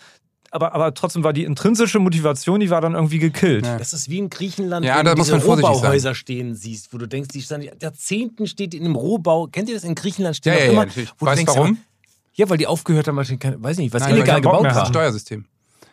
aber, aber trotzdem war die intrinsische Motivation, die war dann irgendwie gekillt. Ja. Das ist wie in Griechenland, Ja, wenn da du diese Rohbauhäuser stehen siehst, wo du denkst, die standen Jahrzehnten steht in einem Rohbau. Kennt ihr das in Griechenland stehen Ja, ja, ja, immer? natürlich. wo du Weißt du denkst, warum? Ja, weil die aufgehört haben, wahrscheinlich, keine- weiß nicht, was Nein, illegal gebaut mehr Das haben. haben. Steuersystem.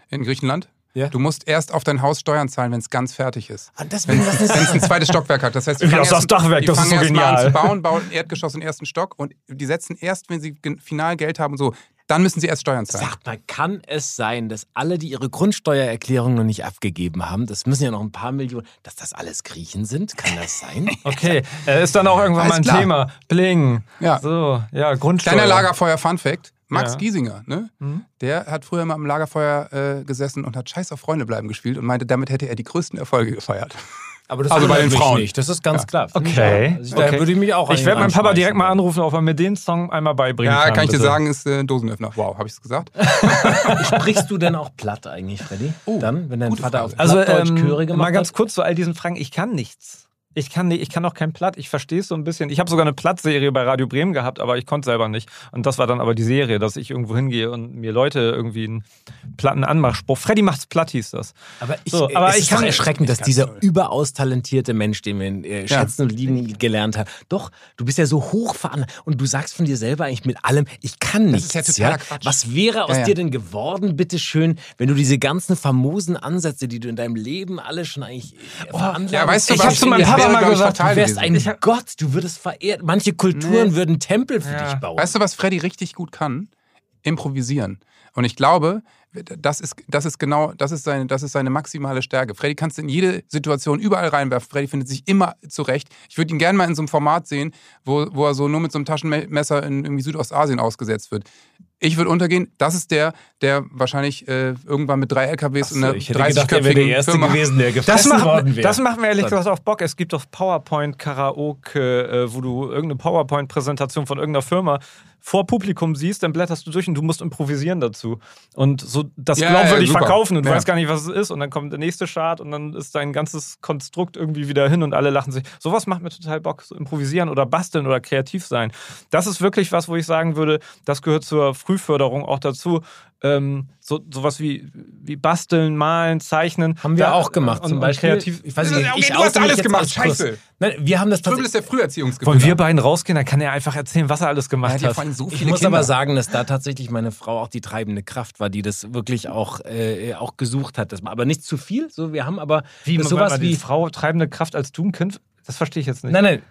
In Griechenland. Ja. Du musst erst auf dein Haus Steuern zahlen, wenn es ganz fertig ist. Ah, deswegen, was ist Wenn es ein zweites Stockwerk hat. Das heißt, die fangen das erst- Dachwerk, die das ist so erst mal an genial. zu bauen, bauen Erdgeschoss und ersten Stock und die setzen erst, wenn sie final Geld haben und so, dann müssen sie erst Steuern zahlen. Sagt mal, kann es sein, dass alle, die ihre Grundsteuererklärung noch nicht abgegeben haben, das müssen ja noch ein paar Millionen, dass das alles Griechen sind? Kann das sein? Okay, äh, ist dann auch irgendwann Alles mal ein klar. Thema. Bling. Ja. So, ja, Grundsteuer. Kleiner Lagerfeuer-Fun-Fact. Max Ja. Giesinger, ne? Mhm. der hat früher mal am Lagerfeuer äh, gesessen und hat Scheiß auf Freunde bleiben gespielt und meinte, damit hätte er die größten Erfolge gefeiert. Aber das Also bei den Frauen. Nicht. Das ist ganz Ja. klar. ich Okay. Also, da okay. würde ich mich auch Ich werde meinen Papa direkt mal anrufen, ob er mir den Song einmal beibringen Ja, kann. kann ich dir bitte. sagen, ist äh, ein Dosenöffner. Wow, habe ich es gesagt? Sprichst du denn auch platt eigentlich, Freddy? Oh, Dann, wenn dein Vater Frage. auf Also ähm, Chöre gemacht mal ganz kurz zu all diesen Fragen. Ich kann nichts. Ich kann, nicht, ich kann auch kein Platt. Ich verstehe es so ein bisschen. Ich habe sogar eine Plattserie bei Radio Bremen gehabt, aber ich konnte selber nicht. Und das war dann aber die Serie, dass ich irgendwo hingehe und mir Leute irgendwie einen platten Anmachspruch. Freddy macht's platt, hieß das. Aber ich, So, äh, aber es ich ist kann- doch erschreckend, dass dieser toll. überaus talentierte Mensch, den wir äh, schätzen und lieben gelernt haben, doch, du bist ja so hoch veranlagt und du sagst von dir selber eigentlich mit allem, ich kann Das nichts. ist ja totaler Quatsch. Was wäre aus Ja, ja. dir denn geworden, bitteschön, wenn du diese ganzen famosen Ansätze, die du in deinem Leben alle schon eigentlich äh, veranlagt ja, weißt du, Ich was hab zu meinem das Papa wäre, mal ich, gesagt, Du wärst ein Gott, du würdest verehrt. Manche Kulturen würden Tempel für Ja. dich bauen. Weißt du, was Freddy richtig gut kann? Improvisieren. Und ich glaube, das ist, das ist genau, das ist, seine, das ist seine maximale Stärke. Freddy kannst du in jede Situation überall reinwerfen. Freddy findet sich immer zurecht. Ich würde ihn gerne mal in so einem Format sehen, wo, wo er so nur mit so einem Taschenmesser in irgendwie Südostasien ausgesetzt wird. Ich würde untergehen. Das ist der, der wahrscheinlich äh, irgendwann mit drei LKWs in einer 30-köpfigen Firma. der Das macht, das macht mir ehrlich gesagt auch Bock. Es gibt doch PowerPoint-Karaoke, äh, wo du irgendeine PowerPoint-Präsentation von irgendeiner Firma vor Publikum siehst, dann blätterst du durch und du musst improvisieren dazu. Und so das Ja, glaubwürdig ja, verkaufen und du Ja. weißt gar nicht, was es ist. Und dann kommt der nächste Chart und dann ist dein ganzes Konstrukt irgendwie wieder hin und alle lachen sich. Sowas macht mir total Bock. So improvisieren oder basteln oder kreativ sein. Das ist wirklich was, wo ich sagen würde, das gehört zur Frühförderung auch dazu. Ähm, so, sowas wie, wie basteln, malen, zeichnen. Haben wir Da- auch gemacht, und, zum Beispiel. Kreativ. ich weiß Okay, nicht, ich du hast alles gemacht, scheiße. Nein, wir haben das tatsächlich. ist der Früherziehungsgewinner. Wollen wir beiden rausgehen? Dann kann er einfach erzählen, was er alles gemacht hat ja hat. so Ich muss Kinder. aber sagen, dass da tatsächlich meine Frau auch die treibende Kraft war, die das wirklich auch, äh, auch gesucht hat. Das, aber nicht zu viel. So, wir haben aber Wie, sowas sowas wie wie. Frau treibende Kraft als du ein Kind? Das verstehe ich jetzt nicht. Nein, nein.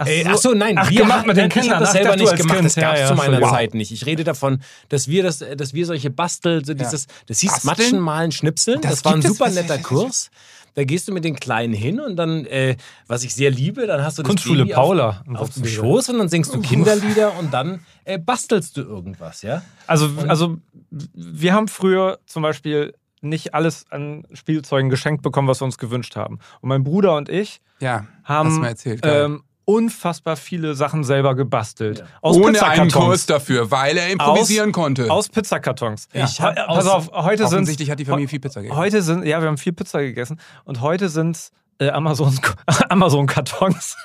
Ach Ey, ach so, nein, Ach, wir gemacht haben- mit den Ich Kindern. habe das selber nicht gemacht. Kind. Das gab es Ja, ja, zu meiner Entschuldigung. Zeit nicht. Ich rede davon, dass wir das, dass wir solche Bastel, so dieses, das hieß Basteln? Matschen, Malen, Schnipseln. Das, Das war ein super netter Kurs. Da gehst du mit den Kleinen hin und dann, äh, was ich sehr liebe, dann hast du das Kunstschule Baby Paula. auf, auf dem Schoß und dann singst du Kinderlieder und dann äh, bastelst du irgendwas, ja? Also, also, wir haben früher zum Beispiel nicht alles an Spielzeugen geschenkt bekommen, was wir uns gewünscht haben. Und mein Bruder und ich Ja, hast haben du mir erzählt. ähm, unfassbar viele Sachen selber gebastelt. Aus Ohne einen. Kurs dafür, weil er improvisieren konnte. Aus Pizzakartons. Ich Ha- hab Pass aus- auf, heute sind Offensichtlich hat die Familie viel Pizza gegessen. Heute sind, ja, wir haben viel Pizza gegessen und heute sind äh, Amazon, Amazon-Kartons,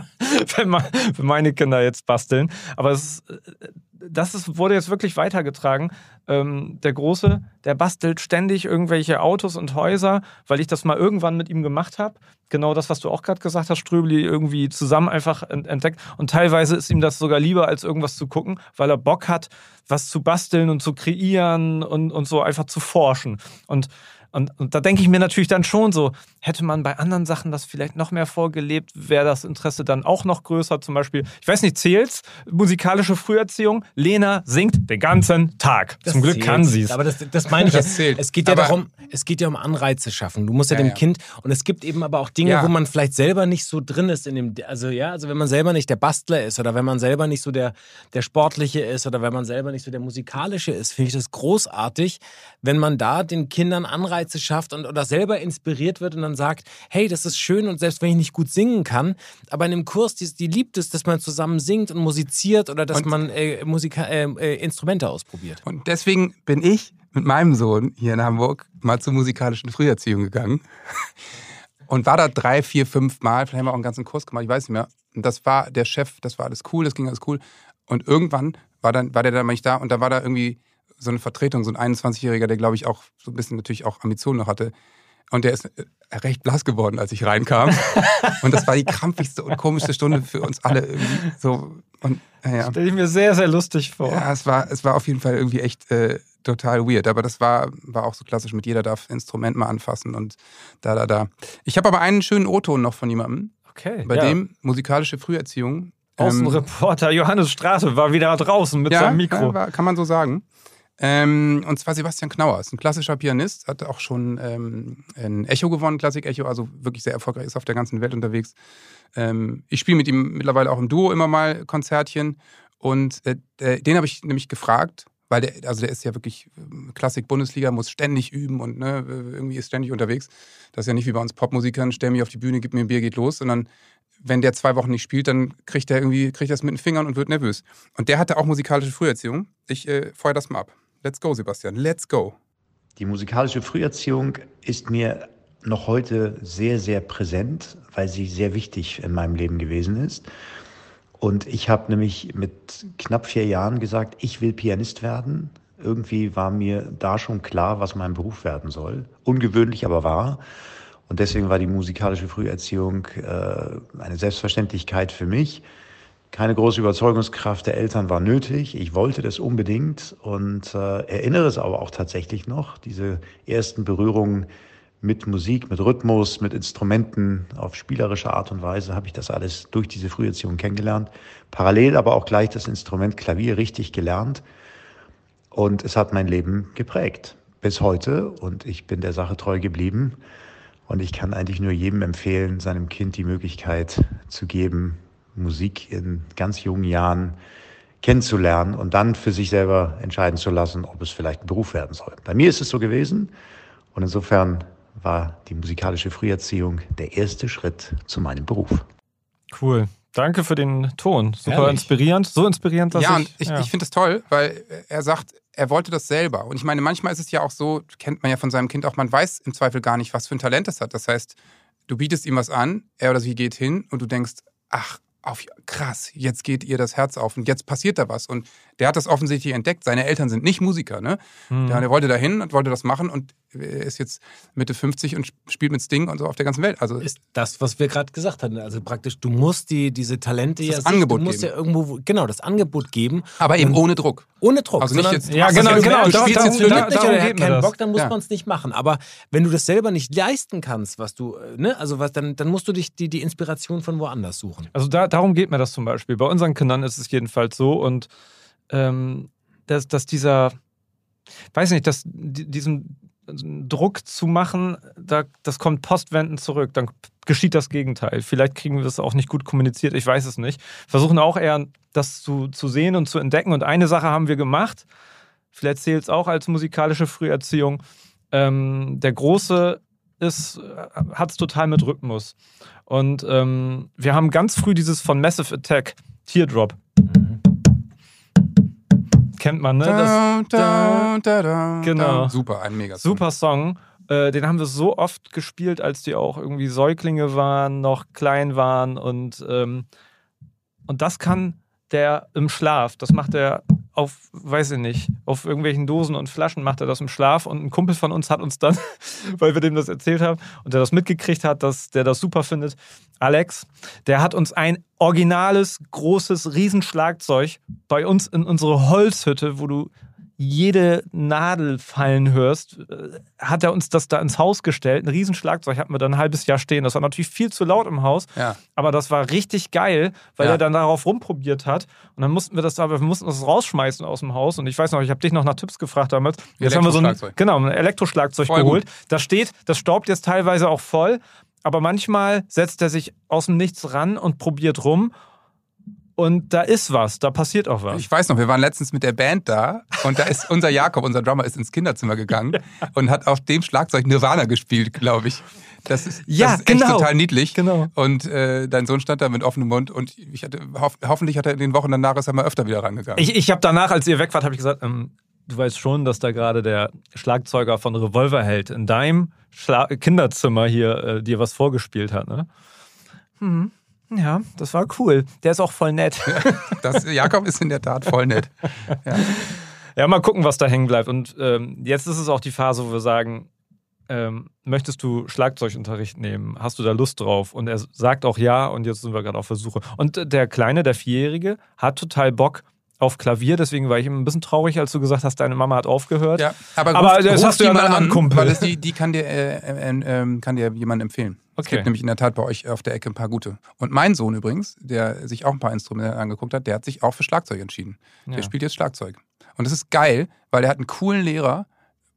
wenn, man, wenn meine Kinder jetzt basteln. Aber es äh, das ist, wurde jetzt wirklich weitergetragen. Ähm, der Große, der bastelt ständig irgendwelche Autos und Häuser, weil ich das mal irgendwann mit ihm gemacht habe. Genau das, was du auch gerade gesagt hast, Ströbli, irgendwie zusammen einfach ent- entdeckt. Und teilweise ist ihm das sogar lieber, als irgendwas zu gucken, weil er Bock hat, was zu basteln und zu kreieren und, und so einfach zu forschen. Und und, und da denke ich mir natürlich dann schon so, hätte man bei anderen Sachen das vielleicht noch mehr vorgelebt, wäre das Interesse dann auch noch größer. Zum Beispiel, ich weiß nicht, zählt's? Musikalische Früherziehung. Lena singt den ganzen Tag. Das Zum Glück zählt. kann sie es. Aber das, das meine ich Das zählt. Es geht ja Aber- darum, es geht ja um Anreize schaffen. Du musst ja, Ja, dem ja. Kind und es gibt eben aber auch Dinge, Ja. wo man vielleicht selber nicht so drin ist in dem, also ja, also wenn man selber nicht der Bastler ist oder wenn man selber nicht so der, der sportliche ist oder wenn man selber nicht so der musikalische ist, finde ich das großartig, wenn man da den Kindern Anreize schafft und oder selber inspiriert wird und dann sagt, hey, das ist schön und selbst wenn ich nicht gut singen kann, aber in einem Kurs, die, die liebt es, dass man zusammen singt und musiziert oder dass Und- man äh, Musika äh, äh, Instrumente ausprobiert. Und deswegen bin ich mit meinem Sohn hier in Hamburg mal zur musikalischen Früherziehung gegangen und war da drei, vier, fünf Mal, vielleicht haben wir auch einen ganzen Kurs gemacht, ich weiß nicht mehr. Und das war der Chef, das war alles cool, das ging alles cool. Und irgendwann war, dann, war der dann mal nicht da und da war da irgendwie so eine Vertretung, so ein 21-Jähriger, der glaube ich auch so ein bisschen natürlich auch Ambitionen noch hatte. Und der ist äh, recht blass geworden, als ich reinkam. und das war die krampfigste und komischste Stunde für uns alle irgendwie. So, und, naja. Stelle ich mir sehr, sehr lustig vor. Ja, es war, es war auf jeden Fall irgendwie echt äh, total weird. Aber das war, war auch so klassisch mit jeder darf Instrument mal anfassen und da, da, da. Ich habe aber einen schönen O-Ton noch von jemandem, Okay. bei ja. dem musikalische Früherziehung. ähm, Außenreporter Johannes Straße war wieder draußen mit ja, seinem Mikro. Ja, war, kann man so sagen. Ähm, und zwar Sebastian Knauer, ist ein klassischer Pianist, hat auch schon ähm, ein Echo gewonnen, Klassik-Echo, also wirklich sehr erfolgreich, ist auf der ganzen Welt unterwegs. Ähm, ich spiele mit ihm mittlerweile auch im Duo immer mal Konzertchen und äh, den habe ich nämlich gefragt, weil der, also der ist ja wirklich ähm, Klassik-Bundesliga, muss ständig üben und ne, irgendwie ist ständig unterwegs. Das ist ja nicht wie bei uns Popmusikern, stell mich auf die Bühne, gib mir ein Bier, geht los, sondern wenn der zwei Wochen nicht spielt, dann kriegt er irgendwie, kriegt es mit den Fingern und wird nervös. Und der hatte auch musikalische Früherziehung. Ich äh, feuer das mal ab. Let's go, Sebastian. Let's go. Die musikalische Früherziehung ist mir noch heute sehr, sehr präsent, weil sie sehr wichtig in meinem Leben gewesen ist. Und ich habe nämlich mit knapp vier Jahren gesagt, ich will Pianist werden. Irgendwie war mir da schon klar, was mein Beruf werden soll. Ungewöhnlich, aber wahr. Und deswegen war die musikalische Früherziehung äh, eine Selbstverständlichkeit für mich. Keine große Überzeugungskraft der Eltern war nötig. Ich wollte das unbedingt und äh, erinnere es aber auch tatsächlich noch, diese ersten Berührungen mit Musik, mit Rhythmus, mit Instrumenten auf spielerische Art und Weise habe ich das alles durch diese Früherziehung kennengelernt. Parallel aber auch gleich das Instrument Klavier richtig gelernt und es hat mein Leben geprägt bis heute und ich bin der Sache treu geblieben und ich kann eigentlich nur jedem empfehlen, seinem Kind die Möglichkeit zu geben, Musik in ganz jungen Jahren kennenzulernen und dann für sich selber entscheiden zu lassen, ob es vielleicht ein Beruf werden soll. Bei mir ist es so gewesen und insofern war die musikalische Früherziehung der erste Schritt zu meinem Beruf. Cool. Danke für den Ton. Super Herrlich. inspirierend. So inspirierend, dass ja, ich... und ich, ich finde das toll, weil er sagt, er wollte das selber. Und ich meine, manchmal ist es ja auch so, kennt man ja von seinem Kind auch, man weiß im Zweifel gar nicht, was für ein Talent es hat. Das heißt, du bietest ihm was an, er oder sie geht hin und du denkst, ach, auf, krass, jetzt geht ihr das Herz auf und jetzt passiert da was. Und der hat das offensichtlich entdeckt. Seine Eltern sind nicht Musiker, ne? Hm. Der, der wollte da hin und wollte das machen und er ist jetzt Mitte 50 und spielt mit Sting und so auf der ganzen Welt. Also ist das, was wir gerade gesagt hatten. Also praktisch, du musst die, diese Talente Das ja Angebot du musst geben. ja irgendwo, genau, das Angebot geben. aber eben ohne Druck. ohne Druck. Also nicht sondern- jetzt, Ja, das genau, genau, Du spielst jetzt für da- nicht oder er hat keinen das. Bock, dann muss Ja. man es nicht machen. Aber wenn du das selber nicht leisten kannst, was du, äh, ne, also was, dann, dann musst du dich die, die Inspiration von woanders suchen. Also da, darum geht mir das zum Beispiel. Bei unseren Kindern ist es jedenfalls so und ähm, dass, dass dieser, weiß nicht, dass di- diesen Druck zu machen, da, das kommt postwendend zurück. Dann geschieht das Gegenteil. Vielleicht kriegen wir das auch nicht gut kommuniziert, ich weiß es nicht. Versuchen auch eher, das zu, zu sehen und zu entdecken. Und eine Sache haben wir gemacht, vielleicht zählt es auch als musikalische Früherziehung. Ähm, der Große hat es total mit Rhythmus. Und ähm, wir haben ganz früh dieses von Massive Attack, Teardrop. Kennt man, ne? Das, Da, da, da, Genau. Super, ein mega Super Song. Äh, den haben wir so oft gespielt, als die auch irgendwie Säuglinge waren, noch klein waren und, ähm, und das kann der im Schlaf. Das macht er auf, weiß ich nicht, auf irgendwelchen Dosen und Flaschen macht er das im Schlaf und ein Kumpel von uns hat uns dann, weil wir dem das erzählt haben und der das mitgekriegt hat, dass der das super findet, Alex, der hat uns ein originales, großes Riesenschlagzeug bei uns in unsere Holzhütte, wo du jede Nadel fallen hörst, äh, hat er uns das da ins Haus gestellt. Ein Riesenschlagzeug hatten wir dann ein halbes Jahr stehen. Das war natürlich viel zu laut im Haus, Ja. aber das war richtig geil, weil Ja. er dann darauf rumprobiert hat. Und dann mussten wir das aber, wir mussten das rausschmeißen aus dem Haus. Und ich weiß noch, ich habe dich noch nach Tipps gefragt damals. Jetzt haben wir so ein, genau, ein Elektroschlagzeug Voll geholt. Das steht, das staubt jetzt teilweise auch voll, aber manchmal setzt er sich aus dem Nichts ran und probiert rum. Und da ist was, da passiert auch was. Ich weiß noch, wir waren letztens mit der Band da und da ist unser Jakob, unser Drummer, ist ins Kinderzimmer gegangen und hat auf dem Schlagzeug Nirvana gespielt, glaube ich. Das ist, Ja, das ist echt genau. total niedlich. Genau. Und äh, dein Sohn stand da mit offenem Mund und ich hatte, hoff, hoffentlich hat er in den Wochen danach ist er mal öfter wieder rangegangen. Ich, ich habe danach, als ihr weg wart, habe ich gesagt, ähm, du weißt schon, dass da gerade der Schlagzeuger von Revolverheld in deinem Schla Kinderzimmer hier äh, dir was vorgespielt hat, ne? Hm. Ja, das war cool. Der ist auch voll nett. das, Jakob ist in der Tat voll nett. Ja. Ja, mal gucken, was da hängen bleibt. Und ähm, jetzt ist es auch die Phase, wo wir sagen, ähm, möchtest du Schlagzeugunterricht nehmen? Hast du da Lust drauf? Und er sagt auch ja und jetzt sind wir gerade auf der Suche. Und der Kleine, der Vierjährige, hat total Bock auf Klavier, deswegen war ich ein bisschen traurig, als du gesagt hast, deine Mama hat aufgehört. Ja, aber, Aber ruf, das ruf hast du ja mal an, Kumpel. weil das, die, die kann dir, äh, äh, äh, kann dir jemand empfehlen. Es Okay. gibt nämlich in der Tat bei euch auf der Ecke ein paar gute. Und mein Sohn übrigens, der sich auch ein paar Instrumente angeguckt hat, der hat sich auch für Schlagzeug entschieden. Ja. Der spielt jetzt Schlagzeug. Und das ist geil, weil er hat einen coolen Lehrer.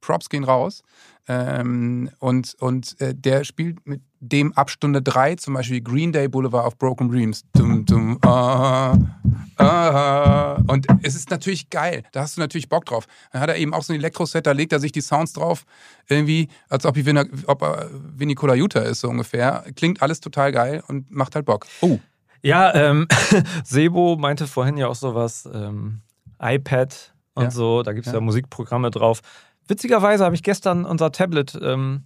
Props gehen raus. Ähm, und und äh, der spielt mit dem ab Stunde 3 zum Beispiel Green Day Boulevard of Broken Dreams. Dum, dum, ah, ah. Und es ist natürlich geil. Da hast du natürlich Bock drauf. Dann hat er eben auch so ein Elektroset, da legt er sich die Sounds drauf, irgendwie, als ob, ich Vina, ob er Vinny Colaiuta ist, so ungefähr. Klingt alles total geil und macht halt Bock. Oh, Ja, ähm, Sebo meinte vorhin ja auch sowas, ähm, iPad und Ja. so, da gibt es ja. Ja. Musikprogramme drauf. Witzigerweise habe ich gestern unser Tablet, ähm,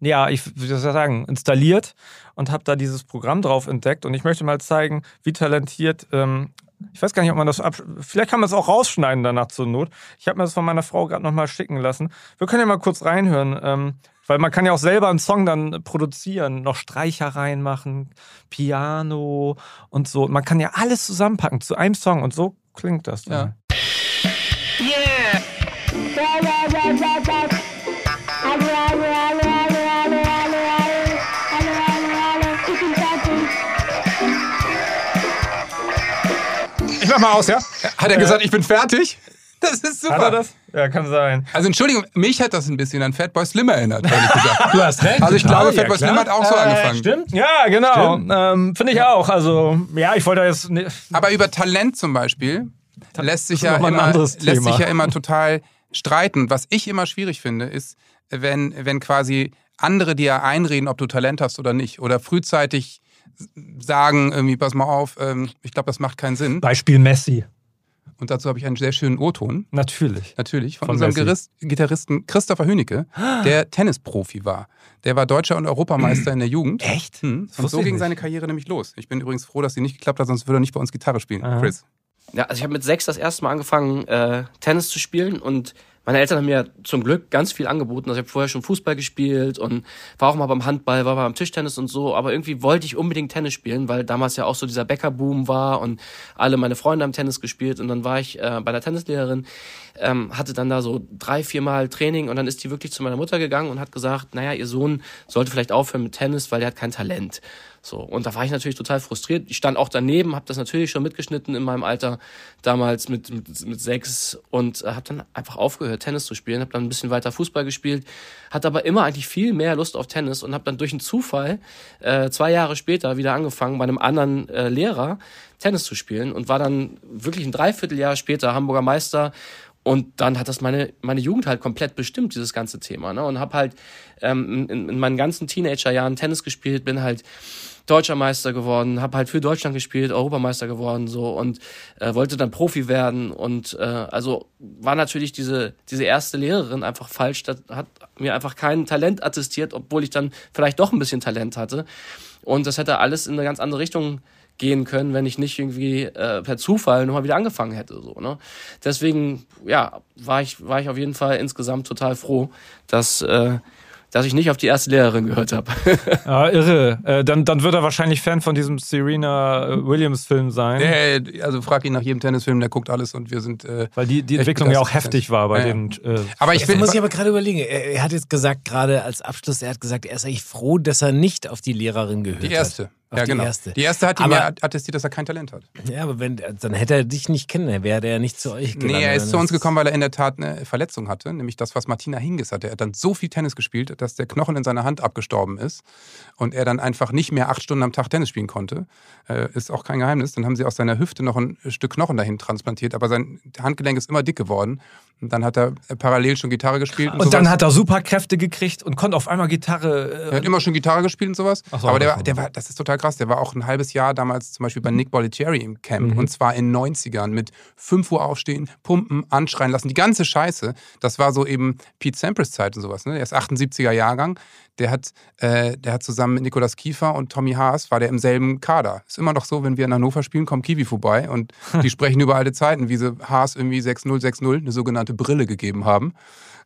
ja, ich würde sagen, installiert und habe da dieses Programm drauf entdeckt und ich möchte mal zeigen, wie talentiert, ähm, ich weiß gar nicht, ob man das ab, vielleicht kann man es auch rausschneiden danach zur Not. Ich habe mir das von meiner Frau gerade nochmal schicken lassen. Wir können ja mal kurz reinhören, ähm, weil man kann ja auch selber einen Song dann produzieren, noch Streicher reinmachen, Piano und so. Man kann ja alles zusammenpacken zu einem Song und so klingt das. Dann. Ja. Ich mach mal aus, ja? Hat er gesagt, ich bin fertig? Das ist super. Hat er das? Ja, kann sein. Also Entschuldigung, mich hat das ein bisschen an Fatboy Slim erinnert, ehrlich gesagt. Du hast recht. Also ich glaube, Fatboy Slim hat auch so angefangen. Stimmt. Ja, genau. Ähm, Finde ich auch. Also, ja, ich wollte jetzt. Ne, Aber über Talent zum Beispiel lässt sich ja noch mal ein immer, lässt sich ja immer total streiten. Was ich immer schwierig finde, ist, wenn, wenn quasi andere dir einreden, ob du Talent hast oder nicht. Oder frühzeitig sagen, irgendwie, pass mal auf, ähm, ich glaube, das macht keinen Sinn. Beispiel Messi. Und dazu habe ich einen sehr schönen O-Ton. Natürlich. Natürlich, von, Von unserem. Gerist, Gitarristen Christopher Hünecke, der Tennisprofi war. Der war Deutscher und Europameister in der Jugend. Echt? Hm. Und so ging nicht. seine Karriere nämlich los. Ich bin übrigens froh, dass sie nicht geklappt hat, sonst würde er nicht bei uns Gitarre spielen. Aha. Chris. Ja, also ich habe mit sechs das erste Mal angefangen, äh, Tennis zu spielen und meine Eltern haben mir zum Glück ganz viel angeboten. Also ich habe vorher schon Fußball gespielt und war auch mal beim Handball, war beim Tischtennis und so. Aber irgendwie wollte ich unbedingt Tennis spielen, weil damals ja auch so dieser Bäckerboom war und alle meine Freunde haben Tennis gespielt. Und dann war ich äh, bei der Tennislehrerin, ähm, hatte dann da so drei, vier Mal Training und dann ist die wirklich zu meiner Mutter gegangen und hat gesagt, naja, ihr Sohn sollte vielleicht aufhören mit Tennis, weil der hat kein Talent. So, und da war ich natürlich total frustriert. Ich stand auch daneben, habe das natürlich schon mitgeschnitten in meinem Alter, damals mit, mit, mit sechs und äh, habe dann einfach aufgehört, Tennis zu spielen, habe dann ein bisschen weiter Fußball gespielt, hatte aber immer eigentlich viel mehr Lust auf Tennis und habe dann durch einen Zufall äh, zwei Jahre später wieder angefangen, bei einem anderen äh, Lehrer Tennis zu spielen und war dann wirklich ein Dreivierteljahr später Hamburger Meister Und dann hat das meine, meine Jugend halt komplett bestimmt, dieses ganze Thema. Ne? Und habe halt ähm, in, in meinen ganzen Teenagerjahren Tennis gespielt, bin halt deutscher Meister geworden, habe halt für Deutschland gespielt, Europameister geworden so und äh, wollte dann Profi werden und äh, also war natürlich diese diese erste Lehrerin einfach falsch, das hat mir einfach kein Talent attestiert, obwohl ich dann vielleicht doch ein bisschen Talent hatte und das hätte alles in eine ganz andere Richtung gehen können, wenn ich nicht irgendwie äh, per Zufall nochmal wieder angefangen hätte. So, ne? Deswegen, ja, war ich, war ich auf jeden Fall insgesamt total froh, dass, äh, dass ich nicht auf die erste Lehrerin gehört habe. Ja, irre. Äh, dann, dann wird er wahrscheinlich Fan von diesem Serena äh, Williams-Film sein. Äh, also frag ihn nach jedem Tennisfilm, der guckt alles und wir sind. Äh, Weil die, die Entwicklung ja auch heftig war bei Ja, den. Äh, aber ich Jetzt will. muss ich aber gerade überlegen. Er, er hat jetzt gesagt, gerade als Abschluss, er hat gesagt, er ist eigentlich froh, dass er nicht auf die Lehrerin gehört die erste. hat. Auf Ja, die genau. erste. Die erste hat ihm ja attestiert, dass er kein Talent hat. Ja, aber wenn, dann hätte er dich nicht kennen, wäre er nicht zu euch gelandet. Nee, er ist zu uns gekommen, weil er in der Tat eine Verletzung hatte, nämlich das, was Martina Hingis hatte. Er hat dann so viel Tennis gespielt, dass der Knochen in seiner Hand abgestorben ist und er dann einfach nicht mehr acht Stunden am Tag Tennis spielen konnte. Äh, ist auch kein Geheimnis. Dann haben sie aus seiner Hüfte noch ein Stück Knochen dahin transplantiert, aber sein Handgelenk ist immer dick geworden. Und dann hat er äh, parallel schon Gitarre gespielt. Und, und dann hat er Superkräfte gekriegt und konnte auf einmal Gitarre. Er Äh, hat immer schon Gitarre gespielt und sowas. So, aber der, so. der war, das ist total krass. Der war auch ein halbes Jahr damals zum Beispiel bei Nick Bollettieri im Camp. Mhm. Und zwar in 90ern mit 5 Uhr aufstehen, pumpen, anschreien lassen. Die ganze Scheiße. Das war so eben Pete Sampras Zeit und sowas. Ne? Der ist 78er Jahrgang. Der hat, äh, der hat zusammen mit Nikolaus Kiefer und Tommy Haas war der im selben Kader. Ist immer noch so, wenn wir in Hannover spielen, kommt Kiwi vorbei und die sprechen über alte Zeiten, wie sie Haas irgendwie 6-0-6-0 eine sogenannte Brille gegeben haben.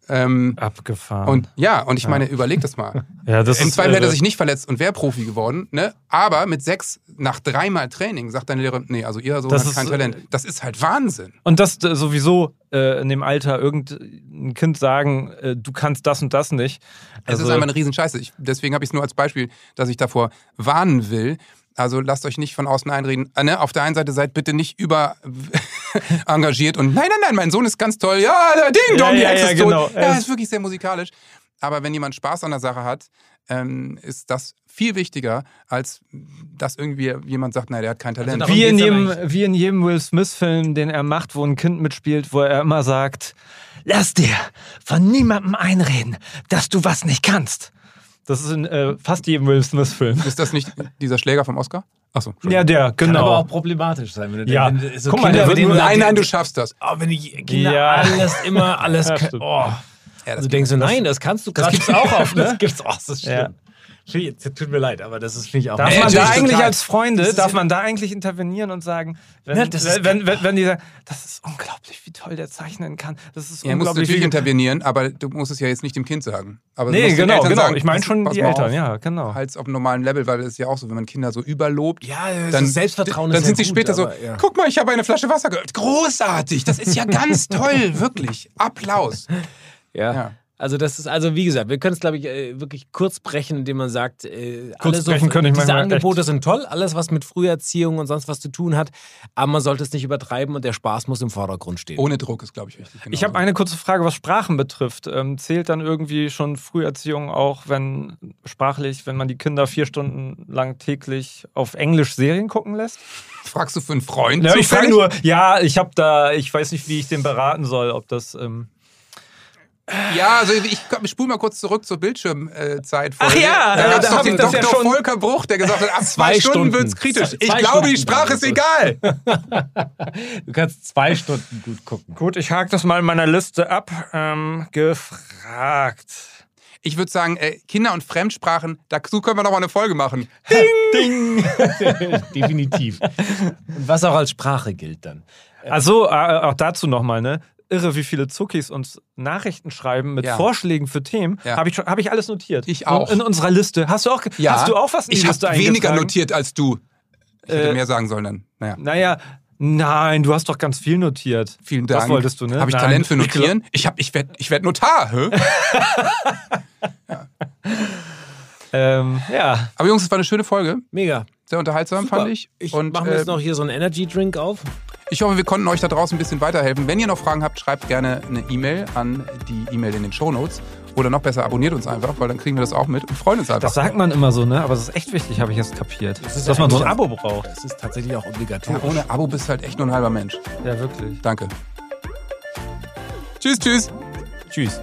Ähm, abgefahren. und ja, und ich meine, überleg das mal. ja, das Im Zweifel hätte er äh, sich nicht verletzt und wäre Profi geworden, ne? Aber mit sechs, nach dreimal Training, sagt deine Lehrerin, nee, also ihr Sohn Das hat ist, kein äh, Talent. Das ist halt Wahnsinn. Und das äh, sowieso äh, in dem Alter irgendein Kind sagen, äh, du kannst das und das nicht. Es Also, ist einfach eine Riesenscheiße. Ich, deswegen habe ich es nur als Beispiel, dass ich davor warnen will. Also lasst euch nicht von außen einreden. Äh, ne? Auf der einen Seite seid bitte nicht über engagiert und nein, nein, nein, mein Sohn ist ganz toll. Ja, der Ding Dong, Ja, die ja, ja, ist tot. genau. Ja, Es- ist wirklich sehr musikalisch. Aber wenn jemand Spaß an der Sache hat, ähm, ist das viel wichtiger, als dass irgendwie jemand sagt, nein, der hat kein Talent. darum wie, in jedem, wie in jedem Will Smith-Film, den er macht, wo ein Kind mitspielt, wo er immer sagt, lass dir von niemandem einreden, dass du was nicht kannst. Das ist in äh, fast jedem Will Smith-Film. ist das nicht dieser Schläger vom Oscar? Achso. Ja, der, Kann genau. aber auch problematisch sein. Wenn du, Ja. wenn du so Guck mal, Kinder, der wird nur- Nein, nein, du schaffst das. Oh, wenn die Kinder Ja. alles, immer alles Ja. Oh. Ja, Also du denkst du, nein, das kannst du das gibt's auch oft, ne? Das gibt's auch, das ist Ja. schlimm. Tut mir leid, aber das ist finde ich auch. Darf man da natürlich eigentlich total. als Freunde, darf ja- man da eigentlich intervenieren und sagen, wenn, Ja, das ist- wenn, wenn, wenn die sagen, das ist unglaublich, wie toll der zeichnen kann. Das ist Er muss unglaublich. natürlich wie, intervenieren, aber du musst es ja jetzt nicht dem Kind sagen. Aber du nee, genau, genau. sagen, ich meine schon die Eltern, auf. ja, genau. Halt auf einem normalen Level, weil das ist ja auch so, wenn man Kinder so überlobt, ja, das dann, ist Selbstvertrauen dann ist sind ja sie gut, später so, aber, ja. guck mal, ich habe eine Flasche Wasser geöffnet. Großartig, das ist ja ganz toll, wirklich. Applaus. Ja. Also das ist, also wie gesagt, wir können es, glaube ich, äh, wirklich kurz brechen, indem man sagt, äh, Kurz alle brechen könnte ich diese Angebote echt. sind toll, alles, was mit Früherziehung und sonst was zu tun hat, aber man sollte es nicht übertreiben und der Spaß muss im Vordergrund stehen. Ohne Druck ist, glaube ich, wichtig. Genau Ich habe eine kurze Frage, was Sprachen betrifft. Ähm, zählt dann irgendwie schon Früherziehung auch, wenn sprachlich, wenn man die Kinder vier Stunden lang täglich auf Englisch Serien gucken lässt? Fragst du für einen Freund? Ja, ich frage nur, ja, ich habe da, ich weiß nicht, wie ich den beraten soll, ob das. Ähm Ja, also ich, ich spule mal kurz zurück zur Bildschirmzeit. Ach ja, da äh, gab es doch den ja Dr. schon- Volker Bruch, der gesagt hat, ab zwei, Zwei Stunden Stunden. wird's kritisch. Zwei Ich glaube, die Stunden Sprache ist egal. Du kannst zwei Stunden gut gucken. Gut, ich hake das mal in meiner Liste ab. Ähm, gefragt. Ich würde sagen, äh, Kinder- und Fremdsprachen, dazu können wir noch mal eine Folge machen. Ding! Definitiv. Und was auch als Sprache gilt dann. Also, äh, auch dazu nochmal, ne? Irre, wie viele Zuckis uns Nachrichten schreiben mit Ja. Vorschlägen für Themen. Ja. Habe ich, schon- hab ich alles notiert. Ich auch. In, in unserer Liste. Hast du auch, Ja. hast du auch was in die Ich Liste habe weniger notiert als du. Ich hätte Äh, mehr sagen sollen dann. Naja. Naja, nein, du hast doch ganz viel notiert. Vielen Dank. Das wolltest du, ne? Habe ich Nein, Talent für Notieren? Ich, hab, ich werde ich werd Notar. Hä? Ähm, ja. Aber Jungs, es war eine schöne Folge. Mega. Sehr unterhaltsam, Super. fand ich. Ich Und mache mir äh, jetzt noch hier so einen Energy Drink auf. Ich hoffe, wir konnten euch da draußen ein bisschen weiterhelfen. Wenn ihr noch Fragen habt, schreibt gerne eine E-Mail an die E-Mail in den Shownotes. Oder noch besser, abonniert uns einfach, weil dann kriegen wir das auch mit und freuen uns einfach. Das sagt man immer so, ne? Aber das ist echt wichtig, habe ich jetzt kapiert. ist dass man so ein Abo braucht. Das ist tatsächlich auch ja, obligatorisch. ohne Abo bist du halt echt nur ein halber Mensch. Ja, wirklich. Danke. Tschüss, tschüss. Tschüss.